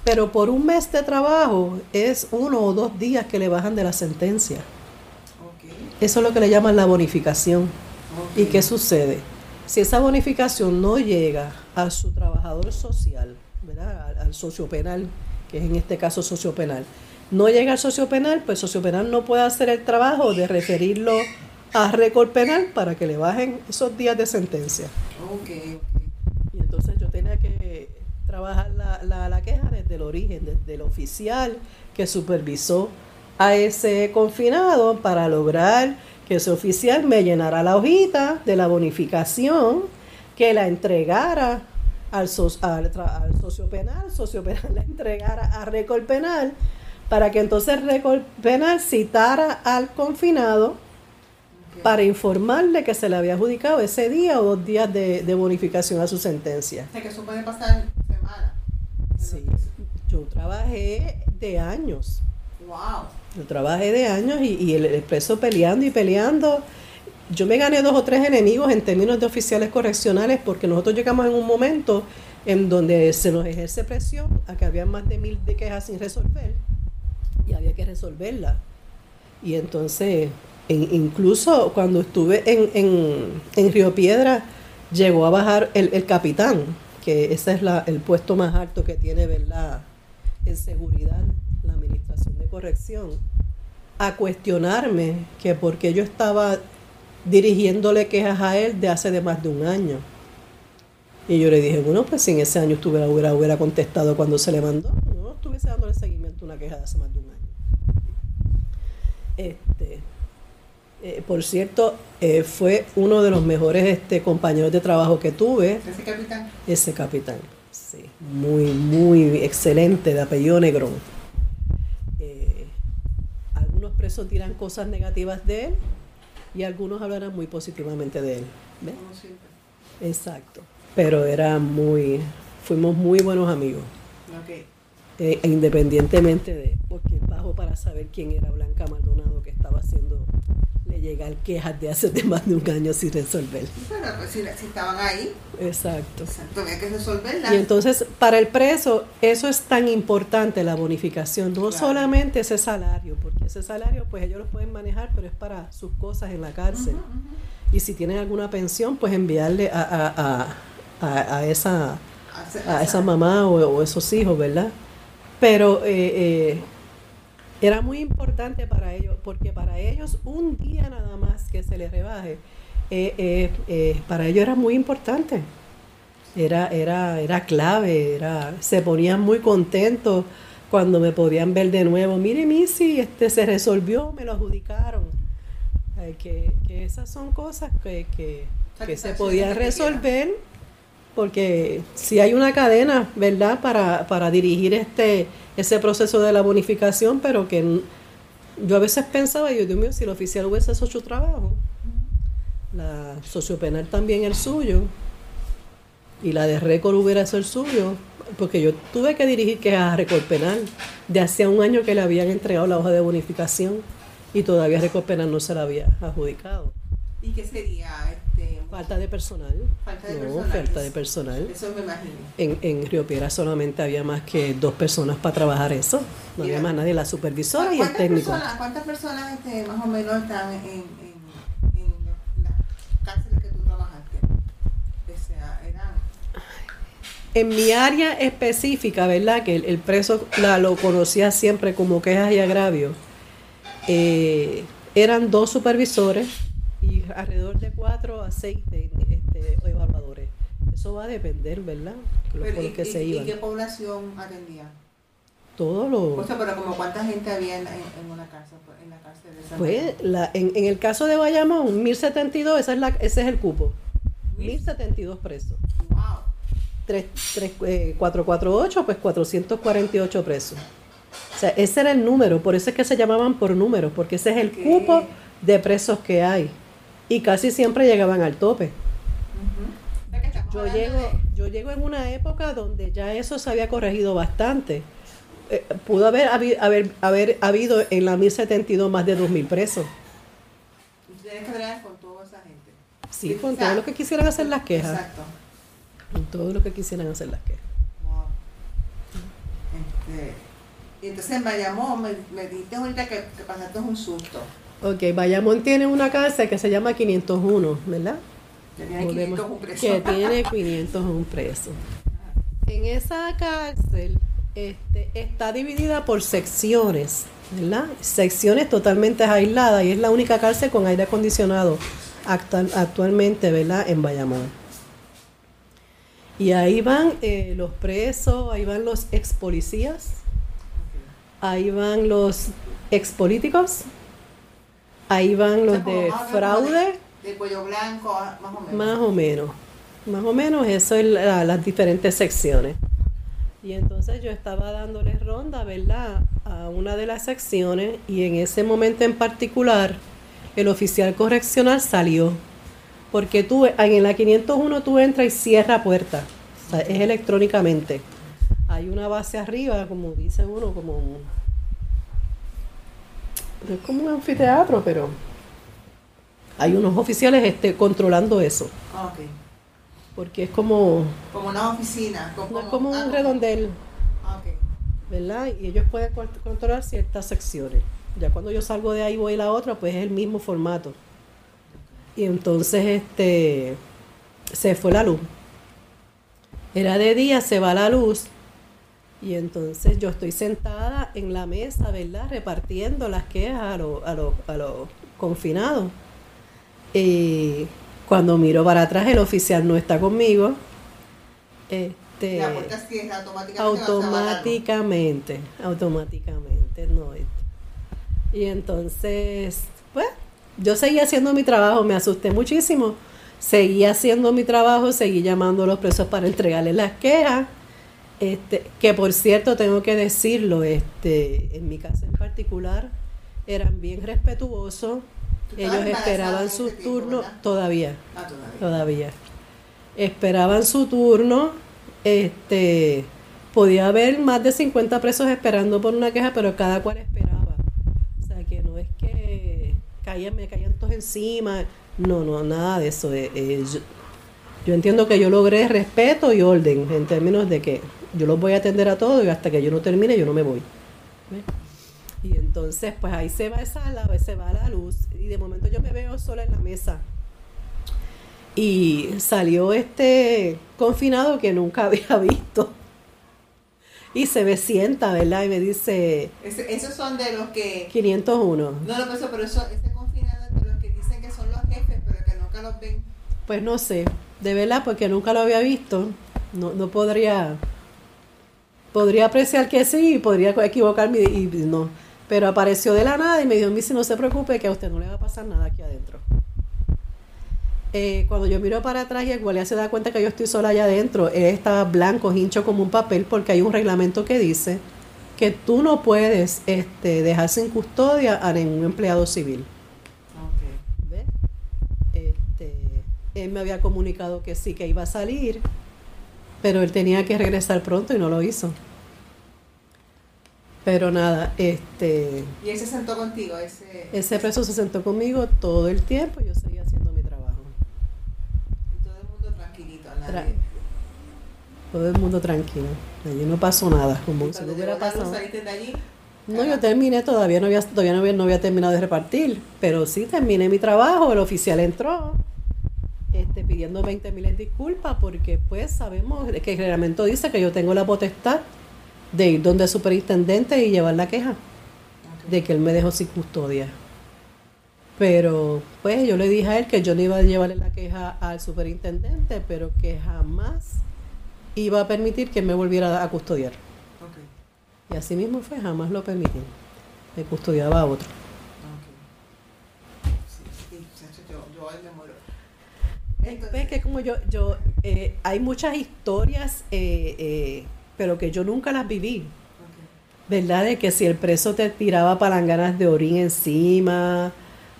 pero por un mes de trabajo es uno o dos días que le bajan de la sentencia. Ok. Eso es lo que le llaman la bonificación. ok. ¿Y qué sucede? Si esa bonificación no llega a su trabajador social, ¿verdad? Al, al socio penal, que es en este caso socio penal, no llega al socio penal, pues socio penal no puede hacer el trabajo de referirlo a récord penal para que le bajen esos días de sentencia. Ok, ok. Y entonces yo tenía que trabajar la, la, la queja desde el origen, desde el oficial que supervisó a ese confinado para lograr que ese oficial me llenara la hojita de la bonificación, que la entregara al, so- al, socio penal, socio penal la entregara a récord penal, para que entonces récord penal citara al confinado. Para informarle que se le había adjudicado ese día o dos días de, de bonificación a su sentencia. O sea, que eso puede pasar semanas. Sí, yo trabajé de años, Wow. yo trabajé de años y, y el, el preso peleando y peleando. Yo me gané dos o tres enemigos en términos de oficiales correccionales porque nosotros llegamos en un momento en donde se nos ejerce presión a que había más de mil de quejas sin resolver y había que resolverlas. Y entonces, incluso cuando estuve en, en, en Río Piedra, llegó a bajar el, el capitán, que ese es la, el puesto más alto que tiene, ¿verdad? En seguridad, la administración de corrección, a cuestionarme que por qué yo estaba dirigiéndole quejas a él de hace de más de un año. Y yo le dije, bueno, pues si en ese año estuviera, hubiera, hubiera contestado cuando se le mandó, no estuviese dándole seguimiento a una queja de hace más de un año. Este, eh, por cierto, eh, fue uno de los mejores este, compañeros de trabajo que tuve, Ese capitán. ese capitán. Sí, muy, muy excelente, de apellido Negrón. Eh, algunos presos dirán cosas negativas de él y algunos hablarán muy positivamente de él. ¿ves? Como siempre. Exacto. Pero era muy, fuimos muy buenos amigos, Ok. Eh, independientemente de, porque él bajó para saber quién era Blanca Maldonado que estaba haciendo le llegar quejas de hace [LAUGHS] de más de un año sin resolver. Bueno, pues si, si estaban ahí, Exacto. exacto, había que resolverla. Y entonces, para el preso, eso es tan importante, la bonificación, no Claro. solamente ese salario, porque ese salario, pues ellos lo pueden manejar, pero es para sus cosas en la cárcel. Y si tienen alguna pensión, pues enviarle a, a, a, esa, a esa mamá o, o esos hijos, ¿verdad? Pero eh, eh, era muy importante para ellos, porque para ellos un día nada más que se les rebaje, eh, eh, eh, para ellos era muy importante. Era, era, era clave, era, se ponían muy contentos cuando me podían ver de nuevo. Mire, Missy, este se resolvió, me lo adjudicaron. Que, que esas son cosas que, que, que se podían resolver porque si hay una cadena, ¿verdad?, para, para dirigir este ese proceso de la bonificación, pero que yo a veces pensaba, yo, Dios mío, si el oficial hubiese hecho su trabajo, la sociopenal también el suyo, y la de récord hubiera hecho el suyo, porque yo tuve que dirigir quejas a récord penal de hacía un año que le habían entregado la hoja de bonificación y todavía récord penal no se la había adjudicado. ¿Y qué sería? Este, Falta de personal. Falta de no, personal. falta de personal. Eso me imagino. En, en Río Piedra solamente había más que dos personas para trabajar eso. No había más nadie, la supervisora y el ¿Cuántas técnico. Personas, ¿Cuántas personas este, más o menos están en, en, en las cárceles que tú trabajaste? O sea, eran En mi área específica, ¿verdad? Que el, el preso la, lo conocía siempre como quejas y agravios. eh, eran dos supervisores alrededor de cuatro a seis de- este, evaluadores. Eso va a depender, ¿verdad? Los pero, con y, los que y- se y iban. qué población atendían? Todos los... O sea, pero como cuánta gente había en, una cárcel, pues, en la cárcel de San Pues la, en, en el caso de Bayamón, 1072, esa es la, ese es el cupo. 1072 presos. Wow. Tres- tres, eh, 448, pues 448 presos. O sea, ese era el número, por eso es que se llamaban por números, porque ese es el cupo de presos que hay. Y casi siempre llegaban al tope. Yo llego, yo llego en una época donde ya eso se había corregido bastante. Eh, pudo haber, haber, haber habido en la 1072 más de 2.000 presos. Tienes que bregar con toda esa gente. Sí, con todo lo que quisieran hacer las quejas. Exacto. Con todo lo que quisieran hacer las quejas. Wow. Este, y entonces en Bayamón me, me dijiste ahorita que, que pasaste un susto. Ok, Bayamón tiene una cárcel que se llama 501, ¿verdad? Que tiene Volvemos- 500 un preso. Que tiene 501 presos. En esa cárcel este, está dividida por secciones, ¿verdad? Secciones totalmente aisladas y es la única cárcel con aire acondicionado actual- actualmente, ¿verdad? En Bayamón. Y ahí van eh, los presos, ahí van los ex policías, ahí van los ex políticos, ahí van los de fraude. De cuello blanco, ah, más o menos. Más o menos. Más o menos eso es la- las diferentes secciones. Y entonces yo estaba dándole ronda, ¿verdad? A una de las secciones y en ese momento en particular el oficial correccional salió. Porque tú, en la 501 tú entras y cierra puerta. O sea, es electrónicamente. Hay una base arriba, como dice uno, como un... es como un anfiteatro, pero hay unos oficiales este, controlando eso. Ah. Porque es como, Como una oficina. Como, no es como ah, un redondel, Ah, ok. ¿verdad? Y ellos pueden cont- controlar ciertas secciones. Ya cuando yo salgo de ahí voy a la otra, pues es el mismo formato. Y entonces este se fue la luz. Era de día, se va la luz. Y entonces yo estoy sentada en la mesa, ¿verdad? Repartiendo las quejas a los a los- a los confinados. Y cuando miro para atrás, el oficial no está conmigo. Este, La puerta cierra automáticamente. automáticamente, automáticamente, no. Y entonces, pues, yo seguí haciendo mi trabajo, me asusté muchísimo. Seguí haciendo mi trabajo, seguí llamando a los presos para entregarles las quejas. Este, que por cierto, tengo que decirlo, este, en mi casa en particular, eran bien respetuosos. Ellos esperaban su turno todavía Ah, todavía. todavía. Esperaban su turno, este, podía haber más de 50 presos esperando por una queja, pero cada cual esperaba. O sea, que no es que caían, me caían todos encima, no, no, nada de eso. Eh, eh, yo, yo entiendo que yo logré respeto y orden en términos de que yo los voy a atender a todos y hasta que yo no termine yo no me voy. ¿Ves? Y entonces, pues ahí se va esa la, se va la luz y de momento yo me veo sola en la mesa. Y salió este confinado que nunca [LAUGHS] había visto. Y se me sienta, ¿verdad? Y me dice esos son de los que. 501. No lo pienso, pero eso, ese confinado es de los que dicen que son los jefes, pero que nunca los ven. Pues no sé, de verdad, porque nunca lo había visto. No, no podría. Podría apreciar que sí, podría equivocarme y, y no. Pero apareció de la nada y me dijo, Missy, no se preocupe que a usted no le va a pasar nada aquí adentro. Eh, cuando yo miro para atrás y el guardia se da cuenta que yo estoy sola allá adentro, él estaba blanco, hincho como un papel, porque hay un reglamento que dice que tú no puedes este, dejar sin custodia a ningún empleado civil. Ok. ¿Ves? Este, él me había comunicado que sí, que iba a salir, pero él tenía que regresar pronto y no lo hizo. Pero nada, este, Y él se sentó contigo, ese. ese preso se sentó conmigo todo el tiempo y yo seguía haciendo mi trabajo. Y todo el mundo tranquilito, nadie. Tra- Todo el mundo tranquilo. Allí no pasó nada, como si no hubiera pasado. de allí. No, yo terminé, todavía no había, todavía no había, no había terminado de repartir, pero sí terminé mi trabajo, el oficial entró este, pidiendo 20 mil disculpas porque pues sabemos que el reglamento dice que yo tengo la potestad de ir donde el superintendente y llevar la queja de que él me dejó sin custodia. Pero pues yo le dije a él que yo no iba a llevarle la queja al superintendente, pero que jamás iba a permitir que me volviera a custodiar. Y así mismo fue, jamás lo permití. Me custodiaba a otro. ok. Sí, sí, chacho, yo, yo ahí me muero. Entonces, que como yo, yo eh, hay muchas historias, eh, eh, pero que yo nunca las viví. ¿Verdad? De que si el preso te tiraba palanganas de orín encima,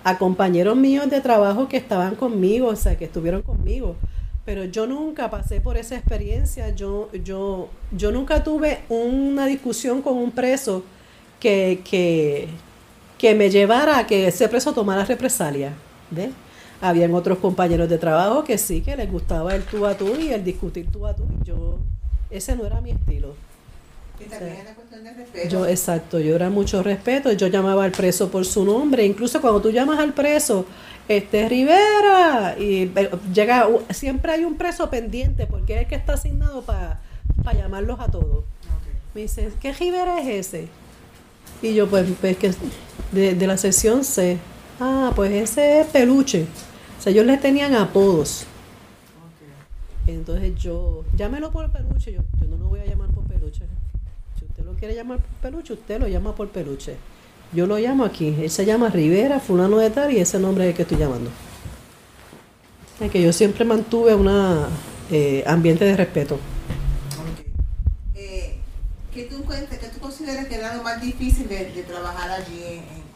a compañeros míos de trabajo que estaban conmigo, o sea, que estuvieron conmigo. Pero yo nunca pasé por esa experiencia, yo, yo, yo nunca tuve una discusión con un preso que, que, que me llevara a que ese preso tomara represalia. ¿Ves? Habían otros compañeros de trabajo que sí, que les gustaba el tú a tú y el discutir tú a tú. Y yo, ese no era mi estilo. Y también es la cuestión de respeto. Yo, exacto, yo era mucho respeto, yo llamaba al preso por su nombre, incluso cuando tú llamas al preso, este Rivera, y llega, siempre hay un preso pendiente, porque es el que está asignado para llamarlos a todos. Me dice, ¿qué Rivera es ese? Y yo, pues, pues que de, de la sesión C, ah, pues ese es peluche. O sea, ellos le tenían apodos. Entonces yo, llámelo por peluche, yo, yo no lo voy a llamar por peluche. Si usted lo quiere llamar por peluche, usted lo llama por peluche. Yo lo llamo aquí, él se llama Rivera, fulano de tal, y ese nombre es el que estoy llamando. Es que yo siempre mantuve un ambiente de respeto. Eh, ¿qué, tú ¿Qué tú consideras que era lo más difícil de, de trabajar allí en?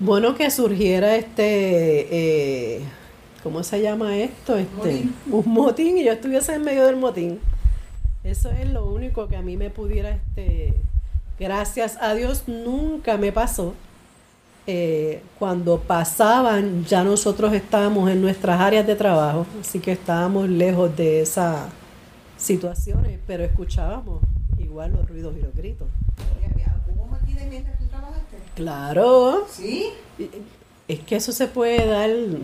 Bueno, que surgiera este, eh, ¿cómo se llama esto? Este, Motín. Un motín y yo estuviese en medio del motín. Eso es lo único que a mí me pudiera, este, gracias a Dios, nunca me pasó. Eh, cuando pasaban, ya nosotros estábamos en nuestras áreas de trabajo, así que estábamos lejos de esas situaciones, pero escuchábamos igual los ruidos y los gritos. ¿Y había- ¿Hubo motines mientras tú trabajaste? Claro, ¿Sí? es que eso se puede dar No,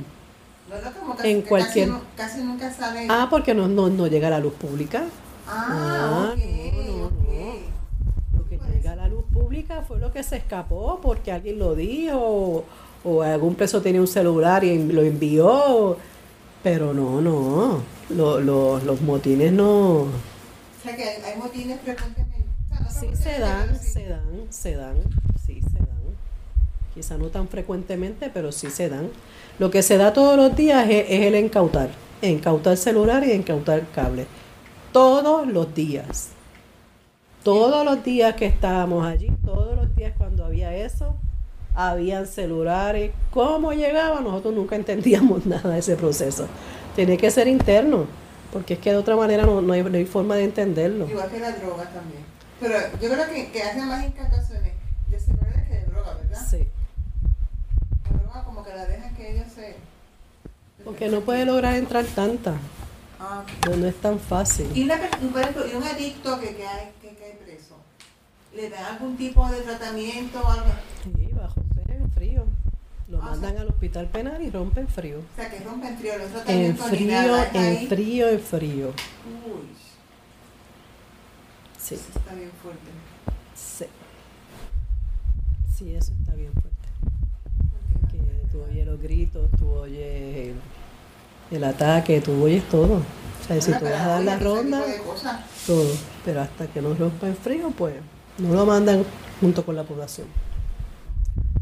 no, como que, En cualquier- casi, nu- casi nunca sale. Ah, porque no, no, no llega a la luz pública. Ah, Ah, no, no, ok. Lo que llega a la luz pública fue lo que se escapó porque alguien lo dijo o, algún preso tenía un celular y lo envió. Pero no, no. Lo- lo- los motines no. O sea que hay, motines frecuentemente. O sea, no Sí se dan, se dan, se dan. Sí se dan. Quizá no tan frecuentemente, pero sí se dan. Lo que se da todos los días es, es el incautar. Incautar celular y incautar cable. Todos los días. Todos los días que estábamos allí, todos los días cuando había eso, habían celulares. ¿Cómo llegaba? Nosotros nunca entendíamos [LAUGHS] nada de ese proceso. Tiene que ser interno, porque es que de otra manera no, no hay, no hay forma de entenderlo. Igual que la droga también. Pero yo creo que, que hacen más incantaciones de celulares que de droga, ¿verdad? Sí. La que la dejan que ellos se... Porque no puede lograr entrar tanta. Ah. No, es tan fácil. Y, una, por ejemplo, y un adicto que, hay, que cae preso, ¿le dan algún tipo de tratamiento o algo? Sí, va a romper en frío. Lo Ah, mandan al hospital penal y rompe en frío. O sea, que rompen frío, no es En frío, nada, en ahí. frío, en frío. Uy, Sí, eso está bien fuerte. sí. Sí, eso está bien tú oyes los gritos, tú oyes el, ataque, tú oyes todo. O sea, si tú vas a dar la ronda, todo. Pero hasta que no rompa en frío, pues no lo mandan junto con la población.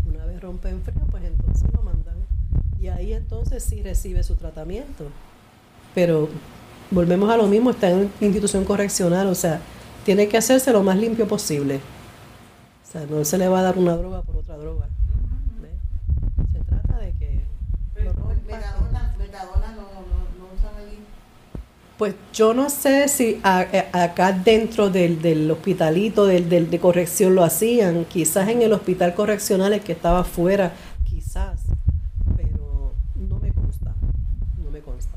Una vez rompe en frío, pues entonces lo mandan. Y ahí entonces sí recibe su tratamiento. Pero volvemos a lo mismo, está en institución correccional, o sea, tiene que hacerse lo más limpio posible. O sea, no se le va a dar una droga por otra droga. ¿ve? Se trata de que... Pero lo rompa. Metadona, metadona no, no, no usan allí. Pues yo no sé si a- a- acá dentro del, del hospitalito del, del- de corrección lo hacían, quizás en el hospital correccional el que estaba afuera, quizás, pero no me consta, no me consta.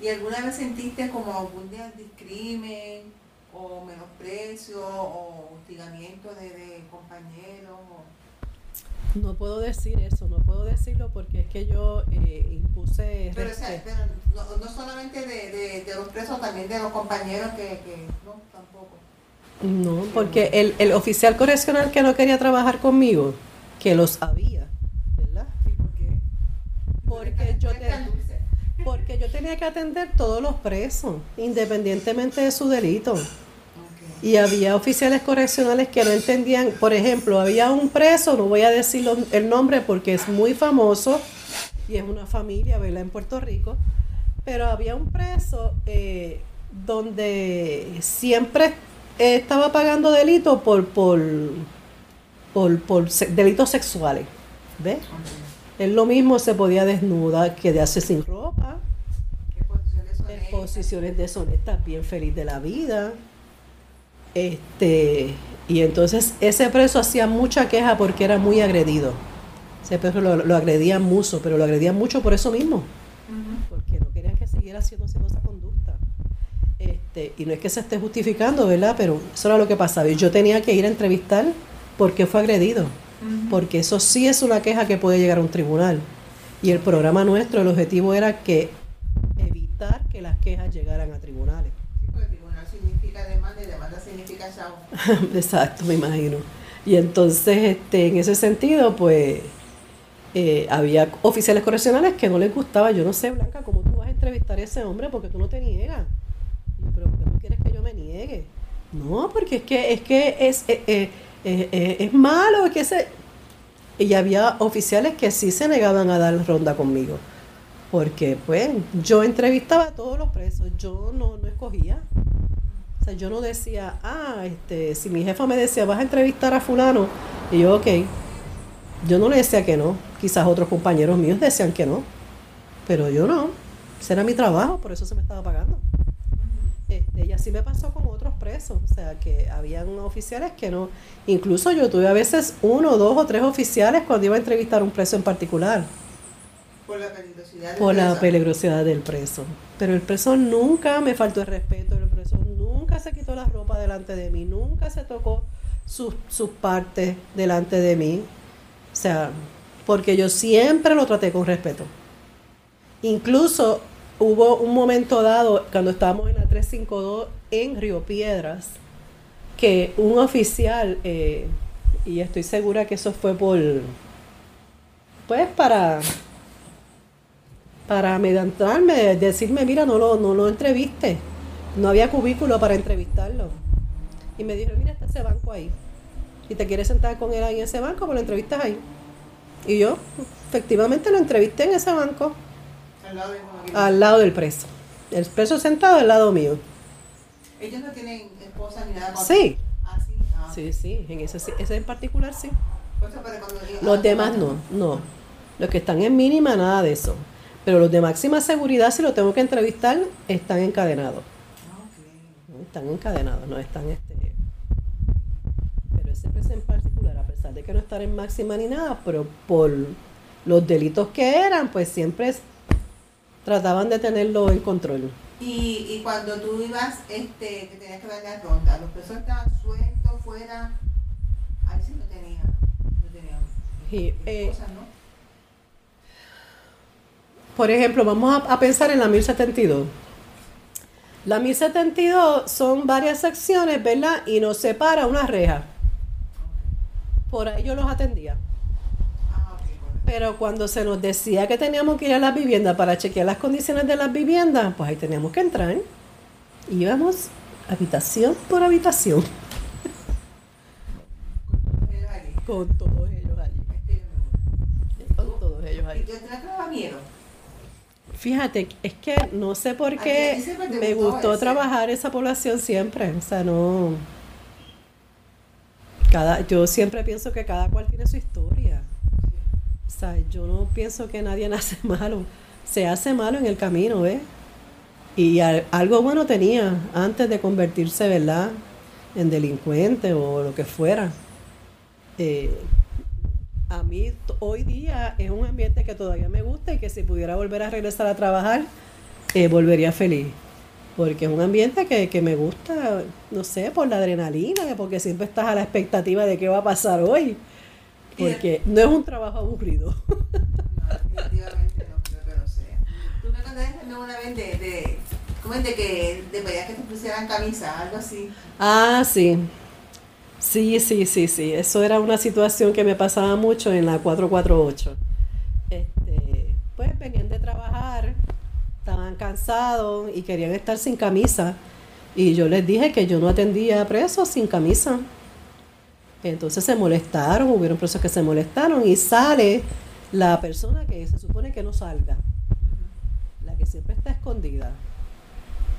¿Y alguna vez sentiste como algún día discrimen o menosprecio o hostigamiento de, de compañeros? o- No puedo decir eso, no puedo decirlo porque es que yo eh, impuse Pero, o sea, respeto. pero no, no solamente de, de, de los presos, también de los compañeros que, que no, tampoco. No, porque el, el oficial correccional que no quería trabajar conmigo, que los había, ¿verdad? ¿Y por qué? Porque yo. Porque yo tenía que atender todos los presos, independientemente de su delito. Y había oficiales correccionales que no entendían, por ejemplo, había un preso, no voy a decir el nombre porque es muy famoso y es una familia, ¿verdad? En Puerto Rico, pero había un preso eh, donde siempre estaba pagando delitos por, por, por, por se- delitos sexuales, ¿ves? Él lo mismo se podía desnuda, quedarse sin ropa, posiciones deshonestas, bien feliz de la vida. Este, y entonces ese preso hacía mucha queja porque era muy agredido. Ese preso lo, lo agredían mucho, pero lo agredían mucho por eso mismo, porque no querían que siguiera haciendo, haciendo esa conducta. Este, y no es que se esté justificando, ¿verdad? Pero eso era lo que pasaba. Y yo tenía que ir a entrevistar porque fue agredido porque eso sí es una queja que puede llegar a un tribunal. Y el programa nuestro, el objetivo era que evitar que las quejas llegaran a tribunales. Sí, porque tribunal significa demanda y demanda [LAUGHS] Exacto, me imagino. Y entonces, este, en ese sentido, pues, eh, había oficiales correccionales que no les gustaba. Yo no sé, Blanca, cómo tú vas a entrevistar a ese hombre porque tú no te niegas. Pero ¿por qué tú quieres que yo me niegue? No, porque es que es, que es, eh, eh, es malo, que ese... Y había oficiales que sí se negaban a dar ronda conmigo. Porque, pues, yo entrevistaba a todos los presos, yo no, no escogía. Sea, yo no decía, ah, este, si mi jefa me decía, vas a entrevistar a fulano, y yo, ok. Yo no le decía que no. Quizás otros compañeros míos decían que no. Pero yo no. Ese era mi trabajo, por eso se me estaba pagando. Este, y así me pasó con otros presos. O sea, que habían oficiales que no. Incluso yo tuve a veces uno, dos o tres oficiales cuando iba a entrevistar a un preso en particular Por la peligrosidad del por la preso. peligrosidad del preso. Pero el preso nunca me faltó el respeto, preso se quitó la ropa delante de mí, nunca se tocó sus, sus partes delante de mí. O sea, porque yo siempre lo traté con respeto. Incluso hubo un momento dado, cuando estábamos en la 352 en Río Piedras, que un oficial, eh, y estoy segura que eso fue por, pues para para amedrentarme, decirme, mira, no lo, no lo entreviste. No había cubículo para entrevistarlo. Y me dijeron, mira, está ese banco ahí. Y te quieres sentar con él ahí en ese banco, pues lo entrevistas ahí. Y yo, efectivamente, lo entrevisté en ese banco, Al lado de al lado del preso. El preso sentado al lado mío. Ellos no tienen esposa ni nada. Sí. Ah, sí. Ah, Sí, sí, en ese, sí- ese en particular sí. Yo- Los demás no, no. Los que están en mínima, nada de eso. Pero los de máxima seguridad, si lo tengo que entrevistar, están encadenados. Están encadenados, no están este. Pero ese preso en particular, a pesar de que no estar en máxima ni nada, pero por los delitos que eran, pues siempre es- trataban de tenerlo en control. Y, y cuando tú ibas, este, que tenías que dar la ronda, los presos estaban sueltos, fuera. Ahí sí no tenía. No tenía. Y, eh, cosas, ¿no? Por ejemplo, vamos a, a pensar en la 1072. La 1072 son varias secciones, ¿verdad? Y nos separa una reja. Por ahí yo los atendía. Ah. Pero cuando se nos decía que teníamos que ir a las viviendas para chequear las condiciones de las viviendas, pues ahí teníamos que entrar. Íbamos habitación por habitación. con todos ellos allí. Con todos ellos ¿Y allí. tú te daba miedo? Fíjate, es que no sé por qué me gustó gustó ese. trabajar esa población siempre. O sea, no. Cada, yo siempre pienso que cada cual tiene su historia. O sea, yo no pienso que nadie [LAUGHS] nace malo. Se hace malo en el camino, ¿ves? Y al- algo bueno tenía antes de convertirse, ¿verdad? En delincuente o lo que fuera. Eh, a mí hoy día es un ambiente que todavía me gusta y que si pudiera volver a regresar a trabajar, eh, volvería feliz. Porque es un ambiente que, que me gusta, no sé, por la adrenalina, porque siempre estás a la expectativa de qué va a pasar hoy. Porque no es un trabajo aburrido. [LAUGHS] No, definitivamente no creo que lo sea. Tú me contaste una vez de, de, de que pedías que te pusieran camisa, algo así. Ah, sí. Sí, sí, sí, sí. Eso era una situación que me pasaba mucho en la 448. Este, pues venían de trabajar, estaban cansados y querían estar sin camisa. Y yo les dije que yo no atendía a presos sin camisa. Entonces se molestaron, hubieron presos que se molestaron y sale la persona que se supone que no salga, la que siempre está escondida.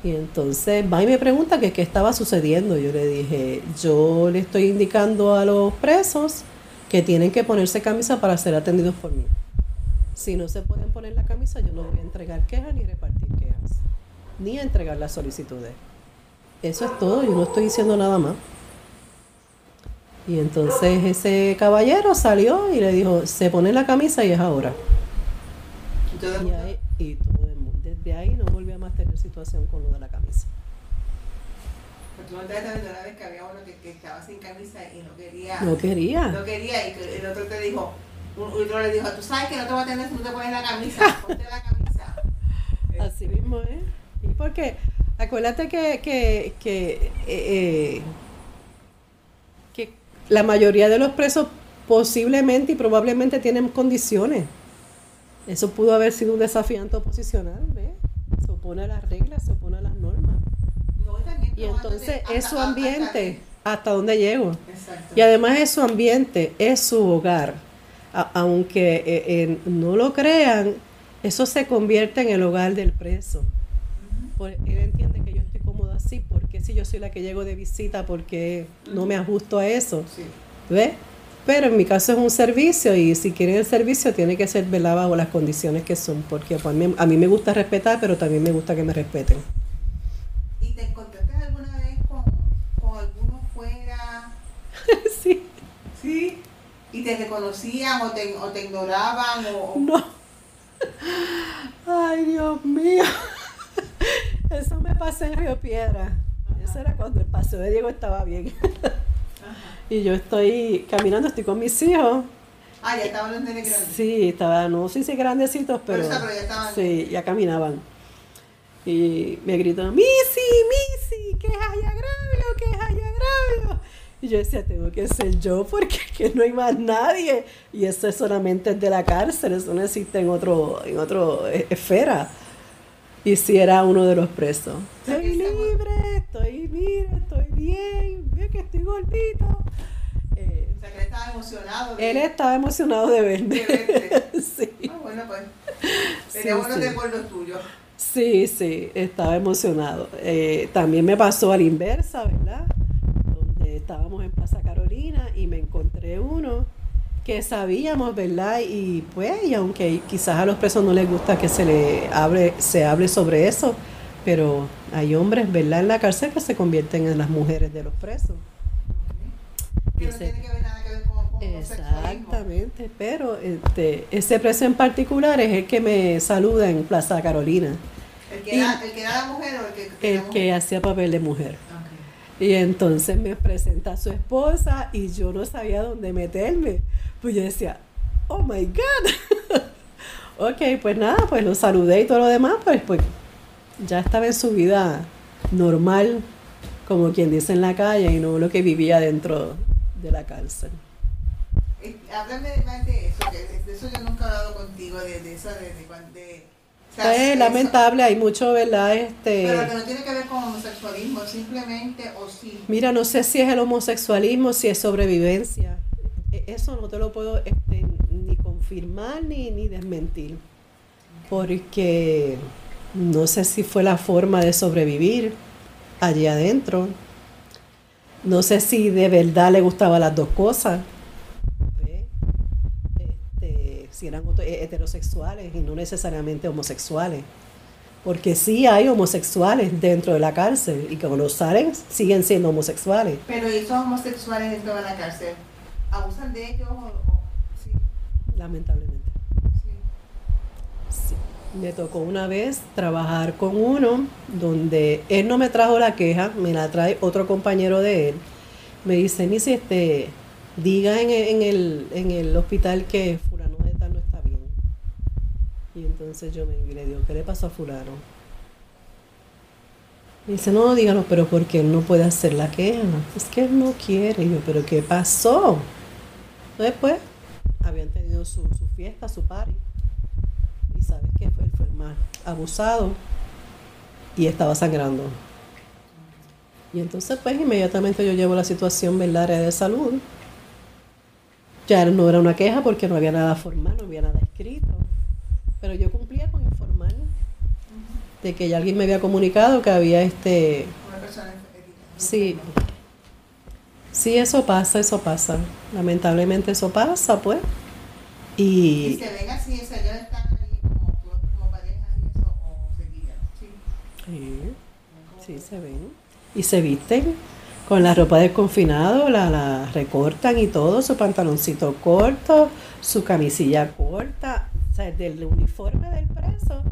Y entonces va y me pregunta que qué estaba sucediendo. Yo le dije, yo le estoy indicando a los presos que tienen que ponerse camisa para ser atendidos por mí. Si no se pueden poner la camisa, yo no voy a entregar quejas ni repartir quejas, ni a entregar las solicitudes. Eso es todo, yo no estoy diciendo nada más. Y entonces ese caballero salió y le dijo, se pone la camisa y es ahora. Ahí- y todo el mundo- desde ahí no situación con lo de la camisa. Porque tú me también de una vez que había uno que, que estaba sin camisa y no quería. No quería. No quería y el otro te dijo, otro le dijo, tú sabes que no te voy a atender si no te pones la camisa, [LAUGHS] ponte la camisa. Así mismo es. Y porque acuérdate que, que, que, eh, eh, que la mayoría de los presos posiblemente y probablemente tienen condiciones. Eso pudo haber sido un desafiante oposicional, ¿ves? Se opone a las reglas, se opone a las normas. No, y entonces hasta- es su hasta- ambiente, hasta dónde llego. Exacto. Y además es su ambiente, es su hogar. A- aunque eh, eh, no lo crean, eso se convierte en el hogar del preso. Él entiende que yo estoy cómoda así, porque si yo soy la que llego de visita, porque no me ajusto a eso, Sí. ¿ves? Pero en mi caso es un servicio y si quieren el servicio tiene que ser ¿verdad? bajo las condiciones que son, porque pues, a mí, me gusta respetar, pero también me gusta que me respeten. ¿Y te encontraste alguna vez con, con alguno fuera? [LAUGHS] sí, Sí. ¿Y te reconocían o te, o te ignoraban? O, no. Ay, Dios mío. [LAUGHS] Eso me pasó en Río Piedra. Eso era cuando el paseo de Diego estaba bien. [LAUGHS] Y yo estoy caminando, estoy con mis hijos. Ah, ya estaban los nenes grandes. Sí, estaban, no sé si grandecitos, Pero, pero, pero ya estaban- sí, ya caminaban. Y me gritan, Missy, Missy, que es allá agravio, que es allá agravio. Y yo decía, tengo que ser yo porque que no hay más nadie. Y eso es solamente de la cárcel, eso no existe en otro, en otro eh, esfera. Y si era uno de los presos. sea, que estoy gordito. Eh, O sea, que él estaba emocionado. de- él estaba emocionado de verme. De [LAUGHS] sí. Ah, bueno, pues. Sí, Tenía buenos sí. recuerdos tuyos. Sí, sí, estaba emocionado. Eh, también me pasó a la inversa, ¿verdad? Donde estábamos en Plaza Carolina y me encontré uno que sabíamos, ¿verdad? Y pues, y aunque quizás a los presos no les gusta que se le hable, se hable sobre eso, pero hay hombres, ¿verdad? En la cárcel que se convierten en las mujeres de los presos. Que no tiene que ver nada que ver con, con. Exactamente, pero este, ese preso en particular es el que me saluda en Plaza Carolina, ¿El que, era, ¿El que era la mujer o el que, que el que hacía papel de mujer. Y entonces me presenta a su esposa y yo no sabía dónde meterme. Pues yo decía, oh my God. [LAUGHS] ok, pues nada, pues lo saludé y todo lo demás, pues, pues ya estaba en su vida normal, como quien dice en la calle, y no lo que vivía dentro de la cárcel. Eh, Háblame más de eso, que de, eso yo nunca he hablado contigo, de, de eso, de, de, cuan- de- o sea, eso- lamentable, hay mucho, ¿verdad? Este, Pero que no tiene que ver con homosexualismo, simplemente o sí. Mira, no sé si es el homosexualismo, si es sobrevivencia. Eh, eso no te lo puedo este, ni confirmar ni, ni desmentir, porque no sé si fue la forma de sobrevivir allí adentro. No sé si de verdad le gustaban las dos cosas. Este, si eran otro- heterosexuales y no necesariamente homosexuales. Porque sí hay homosexuales dentro de la cárcel y cuando salen siguen siendo homosexuales. Pero ¿y esos homosexuales dentro de la cárcel? ¿Abusan de ellos o, o- sí, Lamentablemente. Me tocó una vez trabajar con uno donde él no me trajo la queja, me la trae otro compañero de él. Me dice, Missy, este, diga en, el- en el, en el hospital que fulano de tal no está bien. Y entonces yo me le digo, ¿qué le pasó a fulano? Me dice, no, dígalo, pero porque él no puede hacer la queja. Es que él no quiere. Y yo, ¿pero qué pasó? Después habían tenido su, su fiesta, su party. Sabes que fue, él fue el más abusado y estaba sangrando. Y entonces pues inmediatamente yo llevo la situación al área de salud. Ya no era una queja porque no había nada formal, no había nada escrito. Pero yo cumplía con informar de que ya alguien me había comunicado que había este Una persona herida. Sí. Sí, eso pasa, eso pasa. Lamentablemente eso pasa, pues. Y Y se ven así, o sea, ellos están allí como, como parejas y eso, o se guían. Sí. Sí, sí se ven. Y se visten con la ropa del confinado, la, la recortan y todo, su pantaloncito corto, su camisilla corta. O sea, del uniforme del preso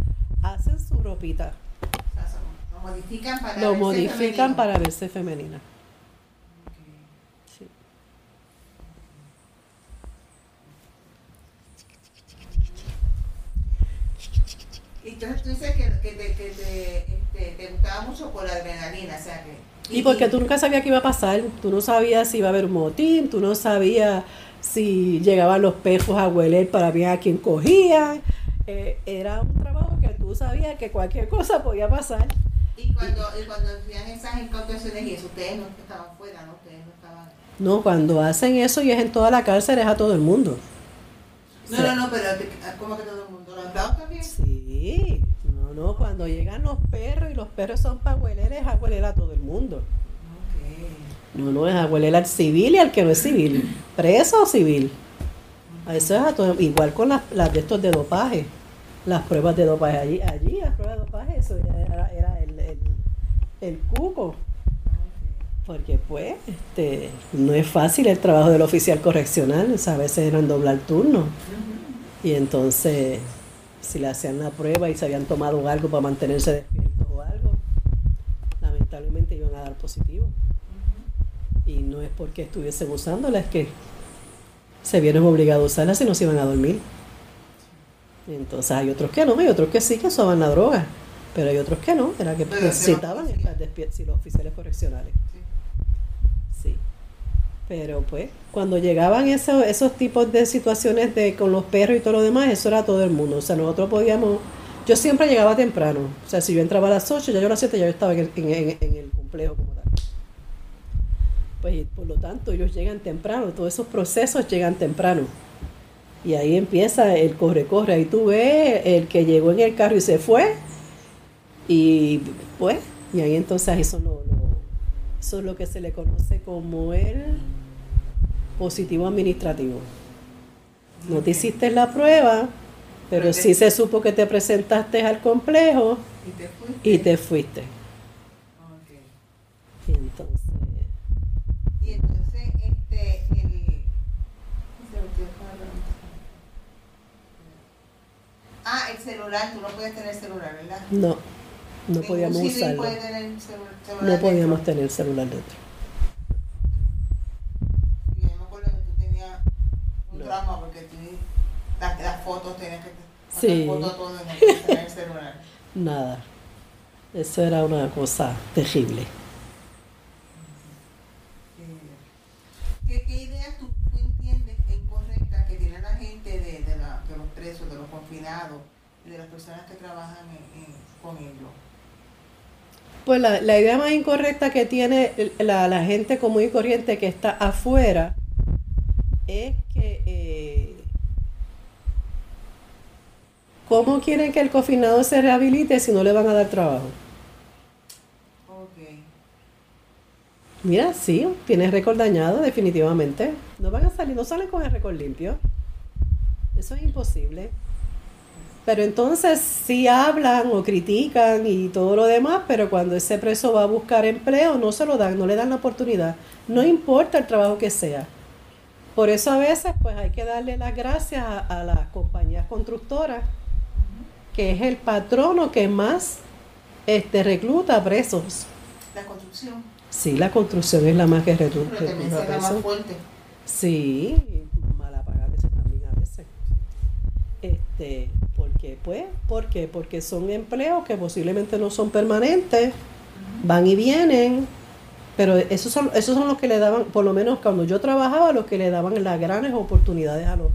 hacen su ropita. O sea, son- lo modifican para Lo verse modifican femenino. para verse femenina. Sí. Y entonces tú dices que, que, te, que te, este, te gustaba mucho por la adrenalina, o sea que... Y porque tú nunca sabías qué iba a pasar, tú no sabías si iba a haber un motín, tú no sabías si llegaban los perros a hueler para ver a quién cogían. Eh, era un trabajo que tú sabías que cualquier cosa podía pasar. Y cuando, y cuando hacían esas incautaciones y eso, ustedes no estaban fuera, ¿no? Ustedes no estaban... No, cuando hacen eso y es en toda la cárcel, es a todo el mundo. No, no, no, pero te- como que todo el mundo, los empleados también. Sí, no, no, cuando llegan los perros y los perros son para hueler, es a todo el mundo. Ok. No, no, es a hueler al civil y al que no es civil, preso o civil. A Eso es a todo, igual con las, las de estos de dopaje, las pruebas de dopaje allí, allí las pruebas de dopaje, eso era, era el, el, el cuco, porque pues este, no es fácil el trabajo del oficial correccional, o sea, a veces eran doblar turno, y entonces si le hacían la prueba y se habían tomado algo para mantenerse despiertos o algo, lamentablemente iban a dar positivo. Y no es porque estuviesen usándola, es que se vieron obligados a usarla si no se iban a dormir. Entonces hay otros que no, hay otros que sí que usaban la droga, pero hay otros que no, era que necesitaban estar despiertos, sí, los oficiales correccionales. Sí. Pero pues, cuando llegaban esos, esos tipos de situaciones de con los perros y todo lo demás, eso era todo el mundo. O sea, nosotros podíamos. Yo siempre llegaba temprano. O sea, si yo entraba a las 8, ya yo a las 7 ya yo estaba en el, en, complejo como tal. Pues por lo tanto, ellos llegan temprano, todos esos procesos llegan temprano. Y ahí empieza el corre-corre. Ahí tú ves el que llegó en el carro y se fue. Y pues, y ahí entonces eso lo, lo- eso es lo que se le conoce como el positivo administrativo. No te hiciste la prueba, pero Pero sí se supo que te presentaste al complejo Y te fuiste. y te fuiste. Ok. Y entonces, Y entonces, este, el... Ah, el celular, tú no puedes tener celular, ¿verdad? no, no podíamos usarlo. tener No podíamos dentro. tener celular dentro. Y yo me acuerdo que tú tenías un No. trauma porque tú las, las fotos tenías que Sí. fotos todo podías [LAUGHS] tener celular. Nada. Eso era una cosa terrible. ¿Qué, qué ideas tú, tú entiendes incorrectas que tiene la gente de, de, la, de los presos, de los confinados y de las personas que trabajan en- en- con ellos? Pues la, la idea más incorrecta que tiene la, la gente común y corriente que está afuera es que eh, ¿cómo quieren que el confinado se rehabilite si no le van a dar trabajo? Ok. Mira, sí, tienes récord dañado, definitivamente. No van a salir, no salen con el récord limpio. Eso es imposible. Pero entonces sí hablan o critican y todo lo demás, pero cuando ese preso va a buscar empleo no se lo dan, no le dan la oportunidad. No importa el trabajo que sea. Por eso a veces pues hay que darle las gracias a, a las compañías constructoras, que es el patrono que más este, recluta presos. La construcción. Sí, la construcción es la más que reclu- Pero también recluta será más fuerte. Sí, veces también a veces. Este, ¿por qué? Pues, ¿por qué? Porque son empleos que posiblemente no son permanentes, van y vienen, pero esos son, esos son los que le daban, por lo menos cuando yo trabajaba, los que le daban las grandes oportunidades a los,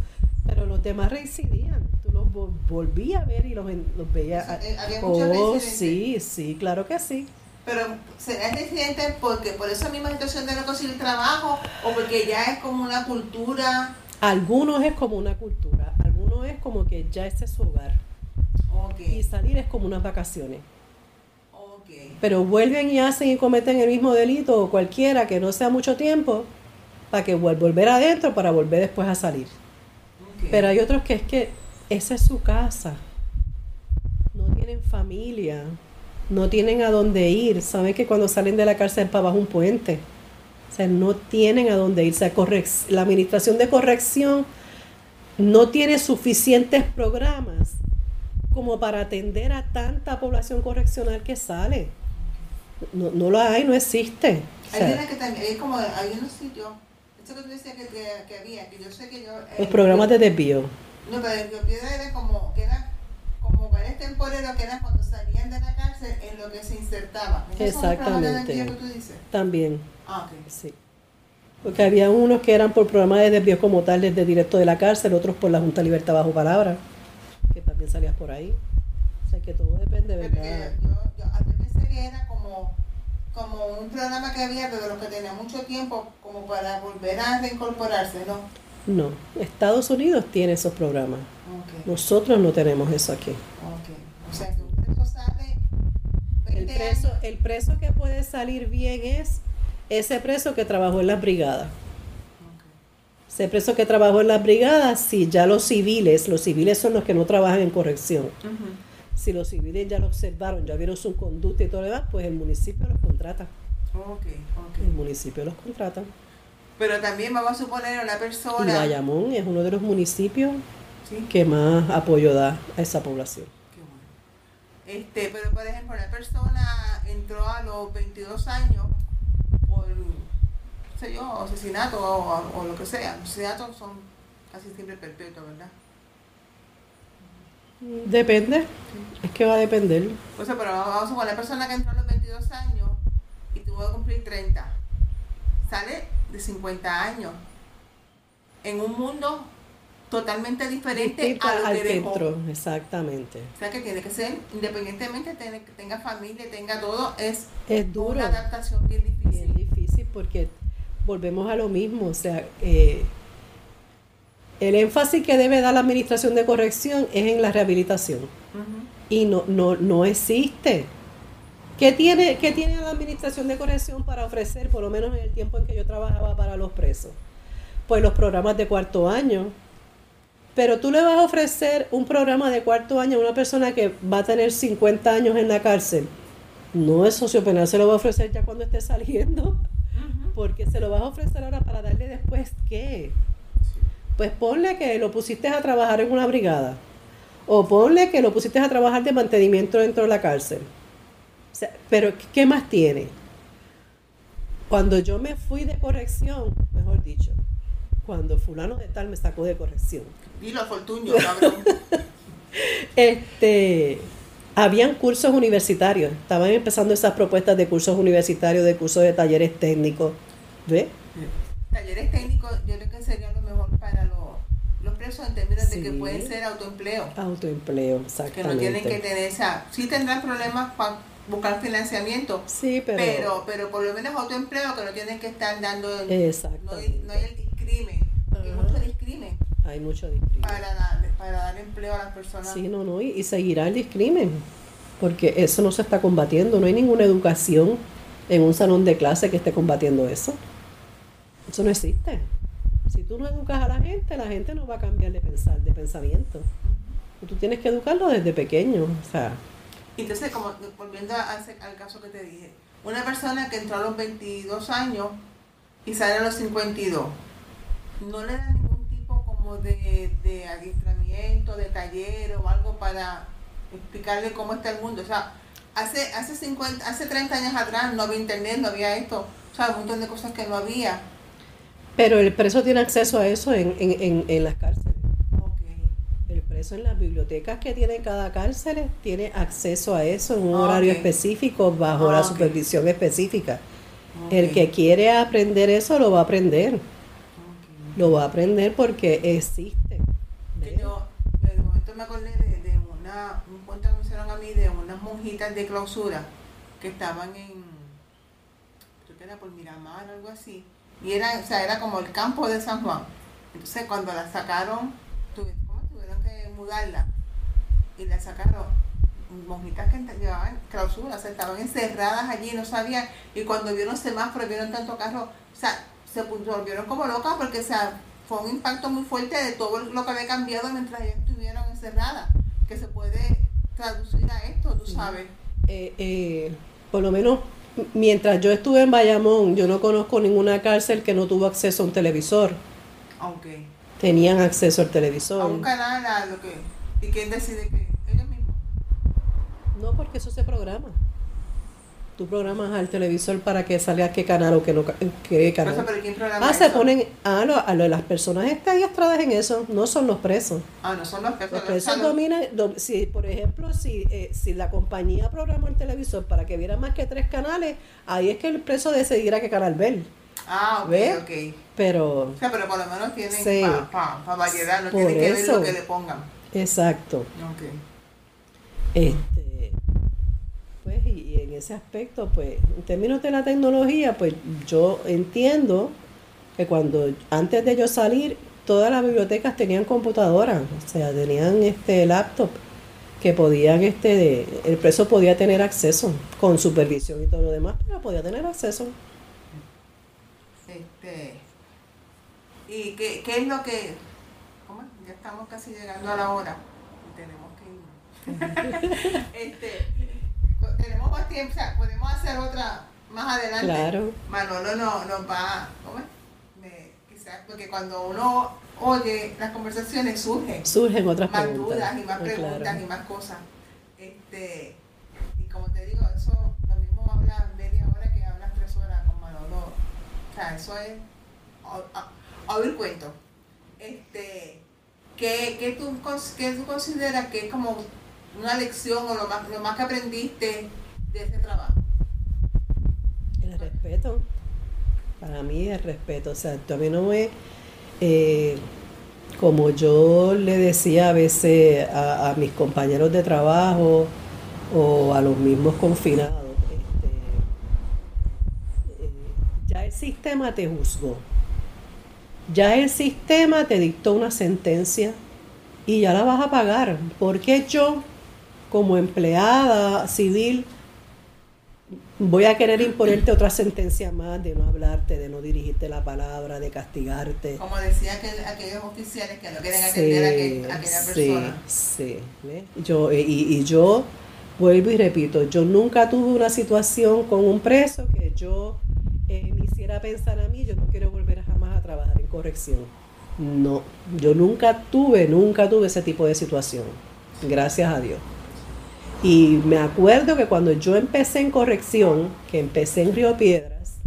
pero los demás reincidían, tú los vol- volvías a ver y los, los sea, eh, había Oh, sí, sí, claro que sí. Pero será residente porque por esa misma situación de no conseguir trabajo o porque ya es como una cultura. Algunos es como una cultura, es como que ya ese es su hogar. Y salir es como unas vacaciones. Pero vuelven y hacen y cometen el mismo delito o cualquiera que no sea mucho tiempo para que vuel- volver adentro para volver después a salir. Pero hay otros que es que esa es su casa. No tienen familia, no tienen a dónde ir. Saben que cuando salen de la cárcel para abajo un puente. O sea, no tienen a dónde ir. O sea, correc- la administración de corrección no tiene suficientes programas como para atender a tanta población correccional que sale. No, no lo hay, no existe. O Hay sea, una que también, hay como, hay unos sitios, eso que tú decías que, que, que había, que yo sé que yo... los programas de desvío. No, pero el Río Piedra era como, que era como bares temporeros que eran cuando salían de la cárcel en lo que se insertaba. ¿Esos son los programas de Exactamente. desvío que tú dices? También. Ah, ok. Sí. Porque había unos que eran por programa de desvío como tal desde directo de la cárcel, otros por la Junta de Libertad Bajo Palabra, que también salías por ahí. O sea que todo depende, ¿verdad? yo, yo, yo pensé que era como, como un programa que había, pero los que tenía mucho tiempo, como para volver a reincorporarse, ¿no? No, Estados Unidos tiene esos programas. Nosotros no tenemos eso aquí. ok. O sea, que un preso sale El 20 preso, años. el preso que puede salir bien es ese preso que trabajó en las brigadas. Ese preso que trabajó en las brigadas, si ya los civiles, los civiles son los que no trabajan en corrección. Si los civiles ya lo observaron, ya vieron su conducta y todo lo demás, pues el municipio los contrata. Ok, El ok. municipio los contrata. Pero también vamos a suponer una Y persona. Bayamón es uno de los municipios Sí, que más apoyo da a esa población. qué bueno. Este, pero por ejemplo, una persona entró a los 22 años por, sé yo, asesinato o, o lo que sea. Asesinatos son casi siempre perpetuos, ¿verdad? Depende, es que va a depender. Pues, pero vamos a suponer, una persona que entró a los 22 años y tuvo que cumplir 30, sale de 50 años en un mundo totalmente diferente Distinto a lo al entró, exactamente. O sea que tiene que ser, independientemente tenga familia, tenga todo, es Es duro, una adaptación bien difícil. bien difícil porque volvemos a lo mismo, o sea, eh, el énfasis que debe dar la administración de corrección es en la rehabilitación. Y no, no, no existe. ¿Qué tiene, ¿Qué tiene la Administración de Corrección para ofrecer, por lo menos en el tiempo en que yo trabajaba para los presos? Pues los programas de cuarto año. Pero tú le vas a ofrecer un programa de cuarto año a una persona que va a tener 50 años en la cárcel. No es socio penal, se lo va a ofrecer ya cuando esté saliendo. Porque se lo vas a ofrecer ahora para darle después qué. Pues ponle que lo pusiste a trabajar en una brigada. O ponle que lo pusiste a trabajar de mantenimiento dentro de la cárcel. O sea, pero ¿qué más tiene? Cuando yo me fui de corrección, mejor dicho, cuando fulano de tal me sacó de corrección, Dilo, Fortuño, cabrón. [LAUGHS] este, habían cursos universitarios, estaban empezando esas propuestas de cursos universitarios, de cursos de talleres técnicos, ¿ves? Talleres técnicos, yo creo que sería lo mejor para los, los presos en términos de que pueden ser autoempleo. Autoempleo, Que exactamente. no tienen que tener esa. Sí tendrán problemas para buscar financiamiento, Sí, pero, pero, pero por lo menos autoempleo que no tienen que estar dando. No hay, exactamente. no hay el discrimen. Porque Ajá. muchos Hay mucho discrimen. para, dar- para dar empleo a las personas. Sí, no, no, y, y seguirá el discrimen, porque eso no se está combatiendo, no hay ninguna educación en un salón de clase que esté combatiendo eso. Eso no existe. Si tú no educas a la gente, la gente no va a cambiar de pensar, de pensamiento. Tú tienes que educarlo desde pequeño, o sea, Entonces, como volviendo a al caso que te dije, una persona que entró a los 22 años y sale a los 52, no le dan ningún tipo de, de adiestramiento, de taller o algo para explicarle cómo está el mundo. O sea, hace, hace, 50, hace 30 años atrás no había internet, no había esto, o sea, un montón de cosas que no había. pero el preso tiene acceso a eso en, en, en, en las cárceles. El preso en las bibliotecas que tiene cada cárcel tiene acceso a eso en un horario específico, bajo la supervisión específica. El que quiere aprender eso lo va a aprender. Lo va a aprender porque existe. Que yo de momento me acordé de, de una, un cuento que me hicieron a mí de unas monjitas de clausura que estaban en, creo que era por Miramar o algo así, y era, o sea, era como el campo de San Juan. Entonces cuando la sacaron, tuve- ¿cómo tuvieron que mudarla? Y la sacaron, monjitas que llevaban clausura, o sea, estaban encerradas allí, no sabían, y cuando vieron semáforos, vieron tanto carro, o sea, se volvieron como locas porque o sea, fue un impacto muy fuerte de todo lo que había cambiado mientras ellas estuvieron encerradas, que se puede traducir a esto, tú sabes. Eh, eh, por lo menos mientras yo estuve en Bayamón, yo no conozco ninguna cárcel que no tuvo acceso a un televisor. Aunque Tenían acceso al a televisor. un canal, a lo que, y quién decide que ellos mismos. No, porque eso se programa. Tú programas al televisor para que salga qué canal o qué, no, ca- qué canal. Entonces, pero ¿quién programa Ah, se ponen, ah, lo- a lo- las personas están adiestradas en eso, no son los presos. Ah, no son los que Los presos los- dominan, dom- si, por ejemplo, si, eh, si la compañía programó el televisor para que viera más que tres canales, ahí es que el preso decidirá qué canal ver. Ah, ok, ¿Ve? ok. Pero, O sea, pero por lo menos tienen Sí. para variedad, no tienen que ver lo que le pongan. exacto. Ok. Este, pues, y, ese aspecto, pues, en términos de la tecnología, pues yo entiendo que cuando, antes de yo salir, todas las bibliotecas tenían computadoras, o sea, tenían este laptop que podían, este, el preso podía tener acceso con supervisión y todo lo demás, pero podía tener acceso. Este, ¿Y qué, qué es lo que... ¿cómo? Ya estamos casi llegando a la hora y tenemos que ir. [LAUGHS] este, tenemos más tiempo, o sea, podemos hacer otra más adelante. Claro. Manolo no, nos va... ¿Cómo es? Quizás, porque cuando uno oye las conversaciones surgen Surgen otras más preguntas. dudas y más Ah, preguntas claro. y más cosas. Este, y como te digo, eso lo mismo habla media hora que hablas tres horas con Manolo. O sea, eso es a- oír cuentos. Este, ¿qué, qué tú, qué tú consideras que es como una lección o lo más, lo más que aprendiste de ese trabajo? El respeto. Para mí el respeto. O sea, a mí no me... eh, como yo le decía a veces a, mis compañeros de trabajo o a los mismos confinados, este, eh, ya el sistema te juzgó. Ya el sistema te dictó una sentencia y ya la vas a pagar. Porque yo, como empleada civil, voy a querer imponerte otra sentencia más de no hablarte, de no dirigirte la palabra, de castigarte. Como decía aquel- aquellos oficiales que no quieren atender a, aquel- a aquella sí, persona. sí, ¿ves? Yo, eh, y, y yo vuelvo y repito, yo nunca tuve una situación con un preso que yo eh, me hiciera pensar a mí, yo no quiero volver jamás a trabajar en corrección. No, yo nunca tuve, nunca tuve ese tipo de situación. Gracias a Dios. Y me acuerdo que cuando yo empecé en corrección, que empecé en Río Piedras,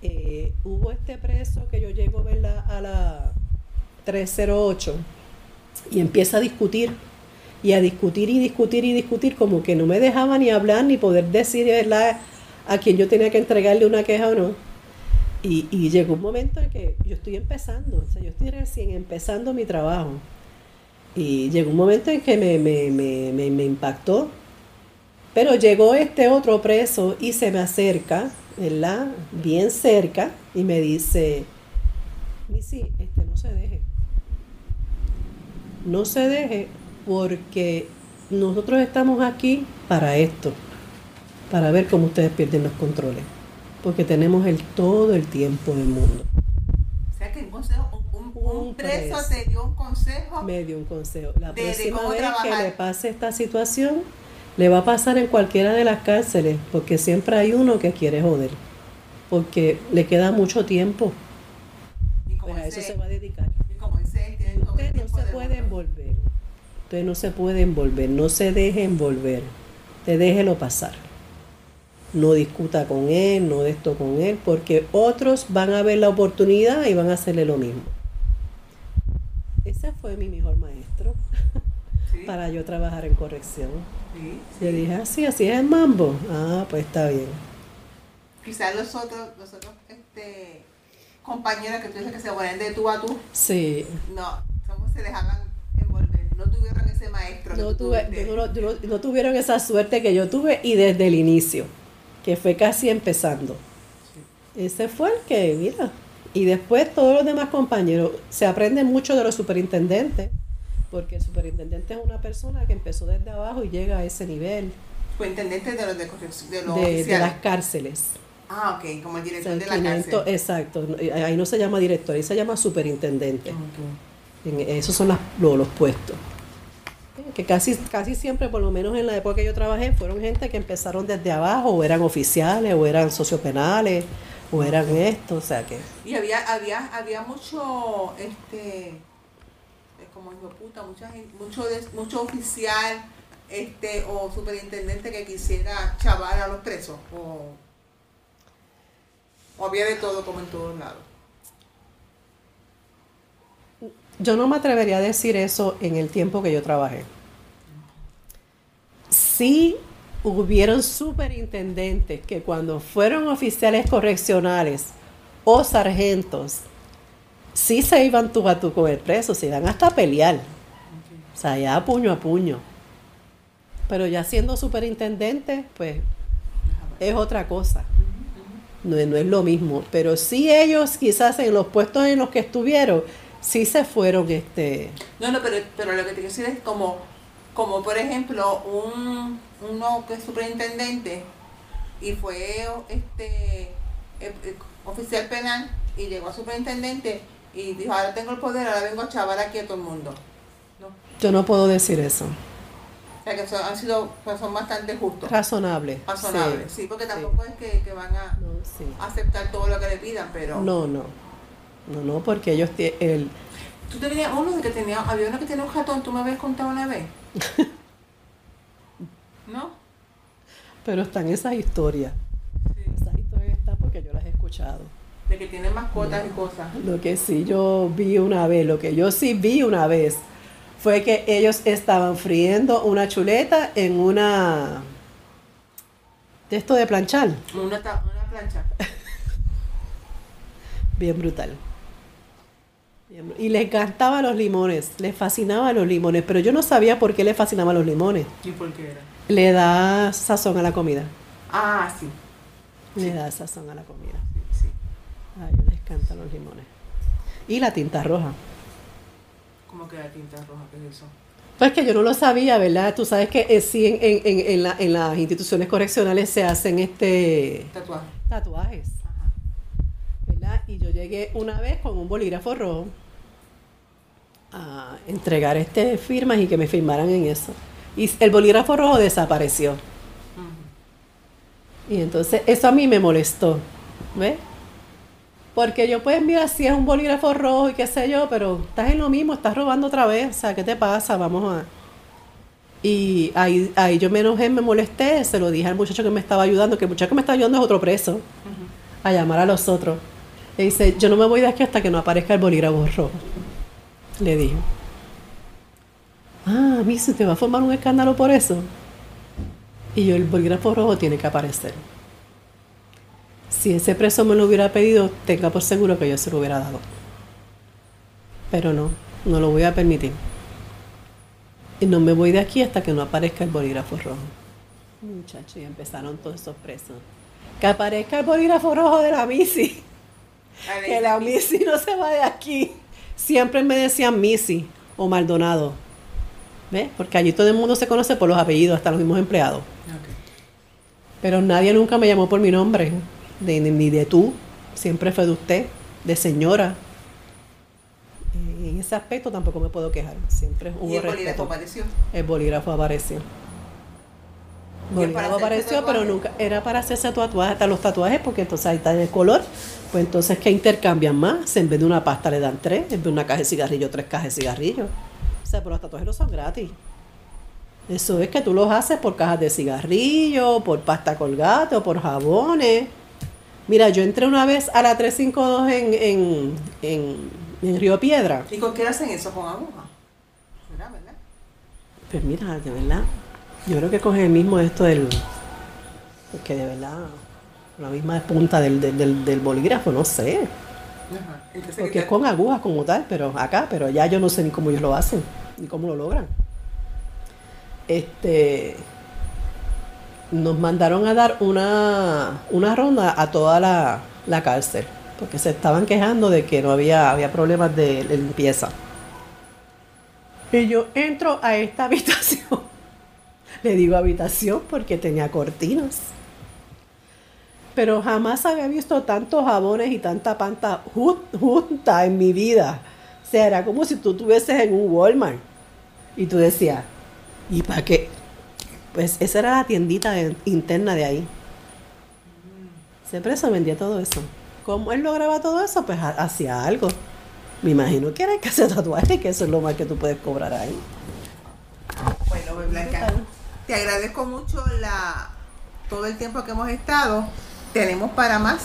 eh, hubo este preso que yo llego a la 308 y empieza a discutir y a discutir y discutir y discutir como que no me dejaba ni hablar ni poder decir ¿verdad? a quién yo tenía que entregarle una queja o no. Y, y llegó un momento en que yo estoy empezando, o sea, yo estoy recién empezando mi trabajo. Y llegó un momento en que me, me, me, me, impactó. Pero llegó este otro preso y se me acerca, ¿verdad? Bien cerca, y me dice, Missy, este, no se deje. No se deje porque nosotros estamos aquí para esto, para ver cómo ustedes pierden los controles, porque tenemos el todo el tiempo del mundo. O sea que un consejo, un, preso preso. te dio un consejo. Me dio un consejo. La De- próxima vez que le pase esta situación, le va a pasar en cualquiera de las cárceles, porque siempre hay uno que quiere joder, porque le queda mucho tiempo, y como pues a eso se va a dedicar. y como Usted no se puede mundo. envolver. Usted no se puede envolver. No se deje envolver. Usted déjelo pasar. No discuta con él, no de esto con él, porque otros van a ver la oportunidad y van a hacerle lo mismo. Ese fue mi mejor maestro [LAUGHS] Sí, para yo trabajar en corrección. sí, Le sí. dije, así, así es el mambo. Ah, pues está bien. Quizás los otros, los otros este, compañeros que tú dices que se ponen de tú a tú, Sí. no, somos se dejaban envolver. No tuvieron ese maestro. No, tuve- no- no- no tuvieron esa suerte que yo tuve y desde el inicio, que fue casi empezando. Ese fue el que, mira, y después todos los demás compañeros, se aprende mucho de los superintendentes, porque el superintendente es una persona que empezó desde abajo y llega a ese nivel Fue intendente de los de corrección, de los de, de oficiales. las cárceles. Ah, ok, como el O director sea, el de la 500 cárcel. exacto, ahí no se llama director, ahí se llama superintendente. En- esos son las- lo- los puestos. Que casi, casi siempre, por lo menos en la época que yo trabajé, fueron gente que empezaron desde abajo, o eran oficiales, o eran sociopenales, o eran esto, o sea que. Y había, había, había mucho, este, eh, como hijo puta, mucha gente, mucho, mucho oficial, este, o superintendente que quisiera chavar a los presos, o, o había de todo como en todos lados. Yo no me atrevería a decir eso en el tiempo que yo trabajé. Sí hubieron superintendentes que cuando fueron oficiales correccionales o sargentos, sí se iban tú a tú con el preso, se iban hasta a pelear. O sea, ya puño a puño. Pero ya siendo superintendente, pues es otra cosa. No, no es lo mismo. Pero sí ellos quizás en los puestos en los que estuvieron, sí se fueron, este, No, no, pero, pero lo que te quiero decir es como, como por ejemplo, un, uno que es superintendente y fue este eh, eh, oficial penal y llegó a superintendente y dijo, ahora tengo el poder, ahora vengo a chavar aquí a todo el mundo. ¿No? O yo no puedo decir eso. sea que son, han sido, pues, son bastante justos, Razonable. razonables. Sí, porque tampoco es que, que van a No, sí. aceptar todo lo que le pidan, pero... No, no. No, no, porque ellos tie- el Tú tenías uno de que tenía, había uno que tenía un ratón, tú me habías contado una vez. [LAUGHS] ¿No? pero están esas historias. Sí. Esas historias están porque yo las he escuchado. De que tiene mascotas y cosas. Lo que sí yo vi una vez, lo que yo sí vi una vez, fue que ellos estaban friendo una chuleta en una de esto de planchar, Una, una plancha. [LAUGHS] bien brutal. Y les encantaban los limones, les fascinaban los limones, pero yo no sabía por qué les fascinaban los limones. ¿Y por qué era? Le da sazón a la comida. Ah, sí. Le da sazón a la comida. Sí, sí. A ellos les encantan los limones. Y la tinta roja. ¿Cómo que la tinta roja? ¿Qué es eso? Pues que yo no lo sabía, ¿verdad? Tú sabes que eh, sí en, en, en, en la- en las instituciones correccionales se hacen este Tatuaje. tatuajes, Ajá. ¿verdad? Y yo llegué una vez con un bolígrafo rojo a entregar este firmas y que me firmaran en eso. Y el bolígrafo rojo desapareció. Y entonces eso a mí me molestó, ¿ves? Porque yo pues mira, si es un bolígrafo rojo y qué sé yo, pero estás en lo mismo, estás robando otra vez, o sea, ¿qué te pasa? Vamos a... Y ahí, ahí yo me enojé, me molesté, se lo dije al muchacho que me estaba ayudando, que el muchacho que me está ayudando es otro preso, a llamar a los otros. Le dice, yo no me voy de aquí hasta que no aparezca el bolígrafo rojo. Le dijo. Ah, se te va a formar un escándalo por eso. Y yo, el bolígrafo rojo tiene que aparecer. Si ese preso me lo hubiera pedido, tenga por seguro que yo se lo hubiera dado. Pero no, no lo voy a permitir. Y no me voy de aquí hasta que no aparezca el bolígrafo rojo. Muchachos, y empezaron todos esos presos. Que aparezca el bolígrafo rojo de la Missy. Que la Missy no se va de aquí. Siempre me decían Missy. o Maldonado. ¿Ves? Porque allí todo el mundo se conoce por los apellidos, hasta los mismos empleados. Pero nadie nunca me llamó por mi nombre, de- ni de tú, siempre fue de usted, de señora. Y en ese aspecto tampoco me puedo quejar, siempre hubo Y el bolígrafo respeto. apareció. El bolígrafo apareció. El ¿Y es para bolígrafo apareció, pero nunca era para hacerse tatuajes, hasta los tatuajes, porque entonces ahí está el color. Pues entonces, ¿qué intercambian más? En vez de una pasta le dan tres, en vez de una caja de cigarrillo, tres cajas de cigarrillo. O sea, pero los tatuajes no son gratis. Eso es que tú los haces por cajas de cigarrillo, por pasta colgate o por jabones. Mira, yo entré una vez a la 352 en, en, en, en Río Piedra. ¿Y con qué hacen eso? Con aguja. ¿Será, verdad? Pues mira, de verdad, yo creo que coge el mismo esto del. Porque de verdad, la misma punta del, del, del- del bolígrafo, no sé. Ajá. Porque ¿qué es con agujas como tal, pero acá, pero ya yo no sé ni cómo ellos lo hacen, ni cómo lo logran. Este. Nos mandaron a dar una, una ronda a toda la, la cárcel, porque se estaban quejando de que no había, había problemas de, de limpieza. Y yo entro a esta [LAUGHS] habitación. Le digo habitación porque tenía cortinas. Pero jamás había visto tantos jabones y tanta panta ju- junta en mi vida. O sea, era como si tú estuvieses en un Walmart. Y tú decías, ¿y para qué? Pues esa era la tiendita de- interna de ahí. Siempre se vendía todo eso. ¿Cómo él lograba todo eso? Pues ha- hacía algo. Me imagino que era el que hace tatuaje, que eso es lo más que tú puedes cobrar ahí. Bueno, pues, Blanca, te agradezco mucho la, todo el tiempo que hemos estado. Tenemos para más,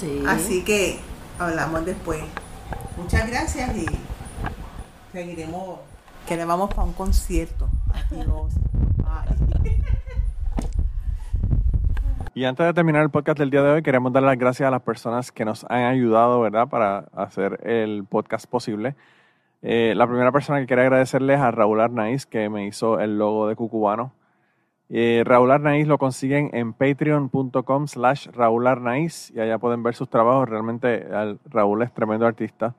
Sí. así que hablamos después. Muchas gracias y seguiremos. Que le vamos para un concierto. Y antes de terminar el podcast del día de hoy, queremos dar las gracias a las personas que nos han ayudado, ¿verdad?, para hacer el podcast posible. Eh, la primera persona que quiero agradecerles es a Raúl Arnaiz, que me hizo el logo de Cucubano. Eh, Raúl Arnaiz lo consiguen en patreon.com slash Raúl Arnaiz y allá pueden ver sus trabajos. Realmente al- Raúl es tremendo artista.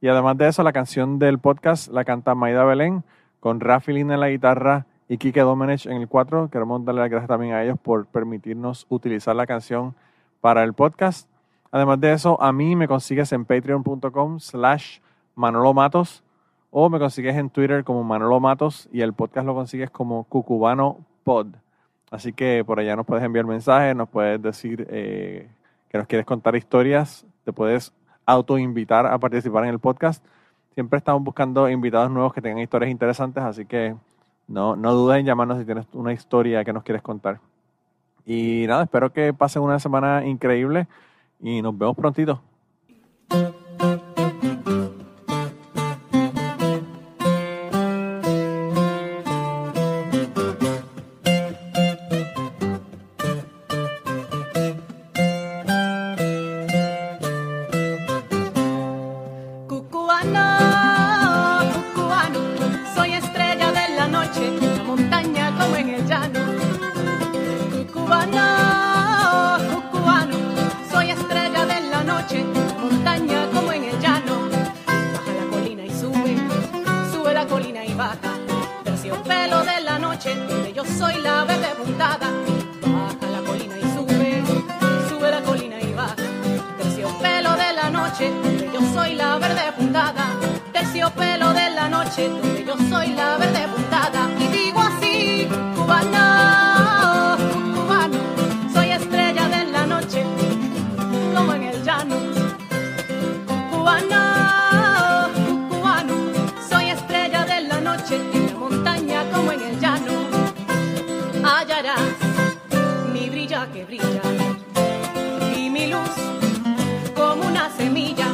Y además de eso, la canción del podcast la canta Maida Belén con Rafi Lina en la guitarra y Kike Domenech en el 4. Queremos darle las gracias también a ellos por permitirnos utilizar la canción para el podcast. Además de eso, a mí me consigues en patreon.com slash Manolo Matos o me consigues en Twitter como Manolo Matos y el podcast lo consigues como Cucubano Pod. Así que por allá nos puedes enviar mensajes, nos puedes decir eh, que nos quieres contar historias, te puedes autoinvitar a participar en el podcast. Siempre estamos buscando invitados nuevos que tengan historias interesantes, así que no, no dudes en llamarnos si tienes una historia que nos quieres contar. Y nada, espero que pasen una semana increíble y nos vemos prontito. Brilla y mi luz como una semilla,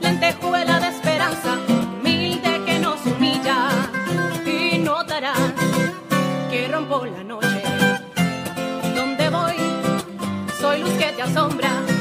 lentejuela de esperanza, humilde que nos humilla. Y notarás que rompo la noche. Donde voy, soy luz que te asombra.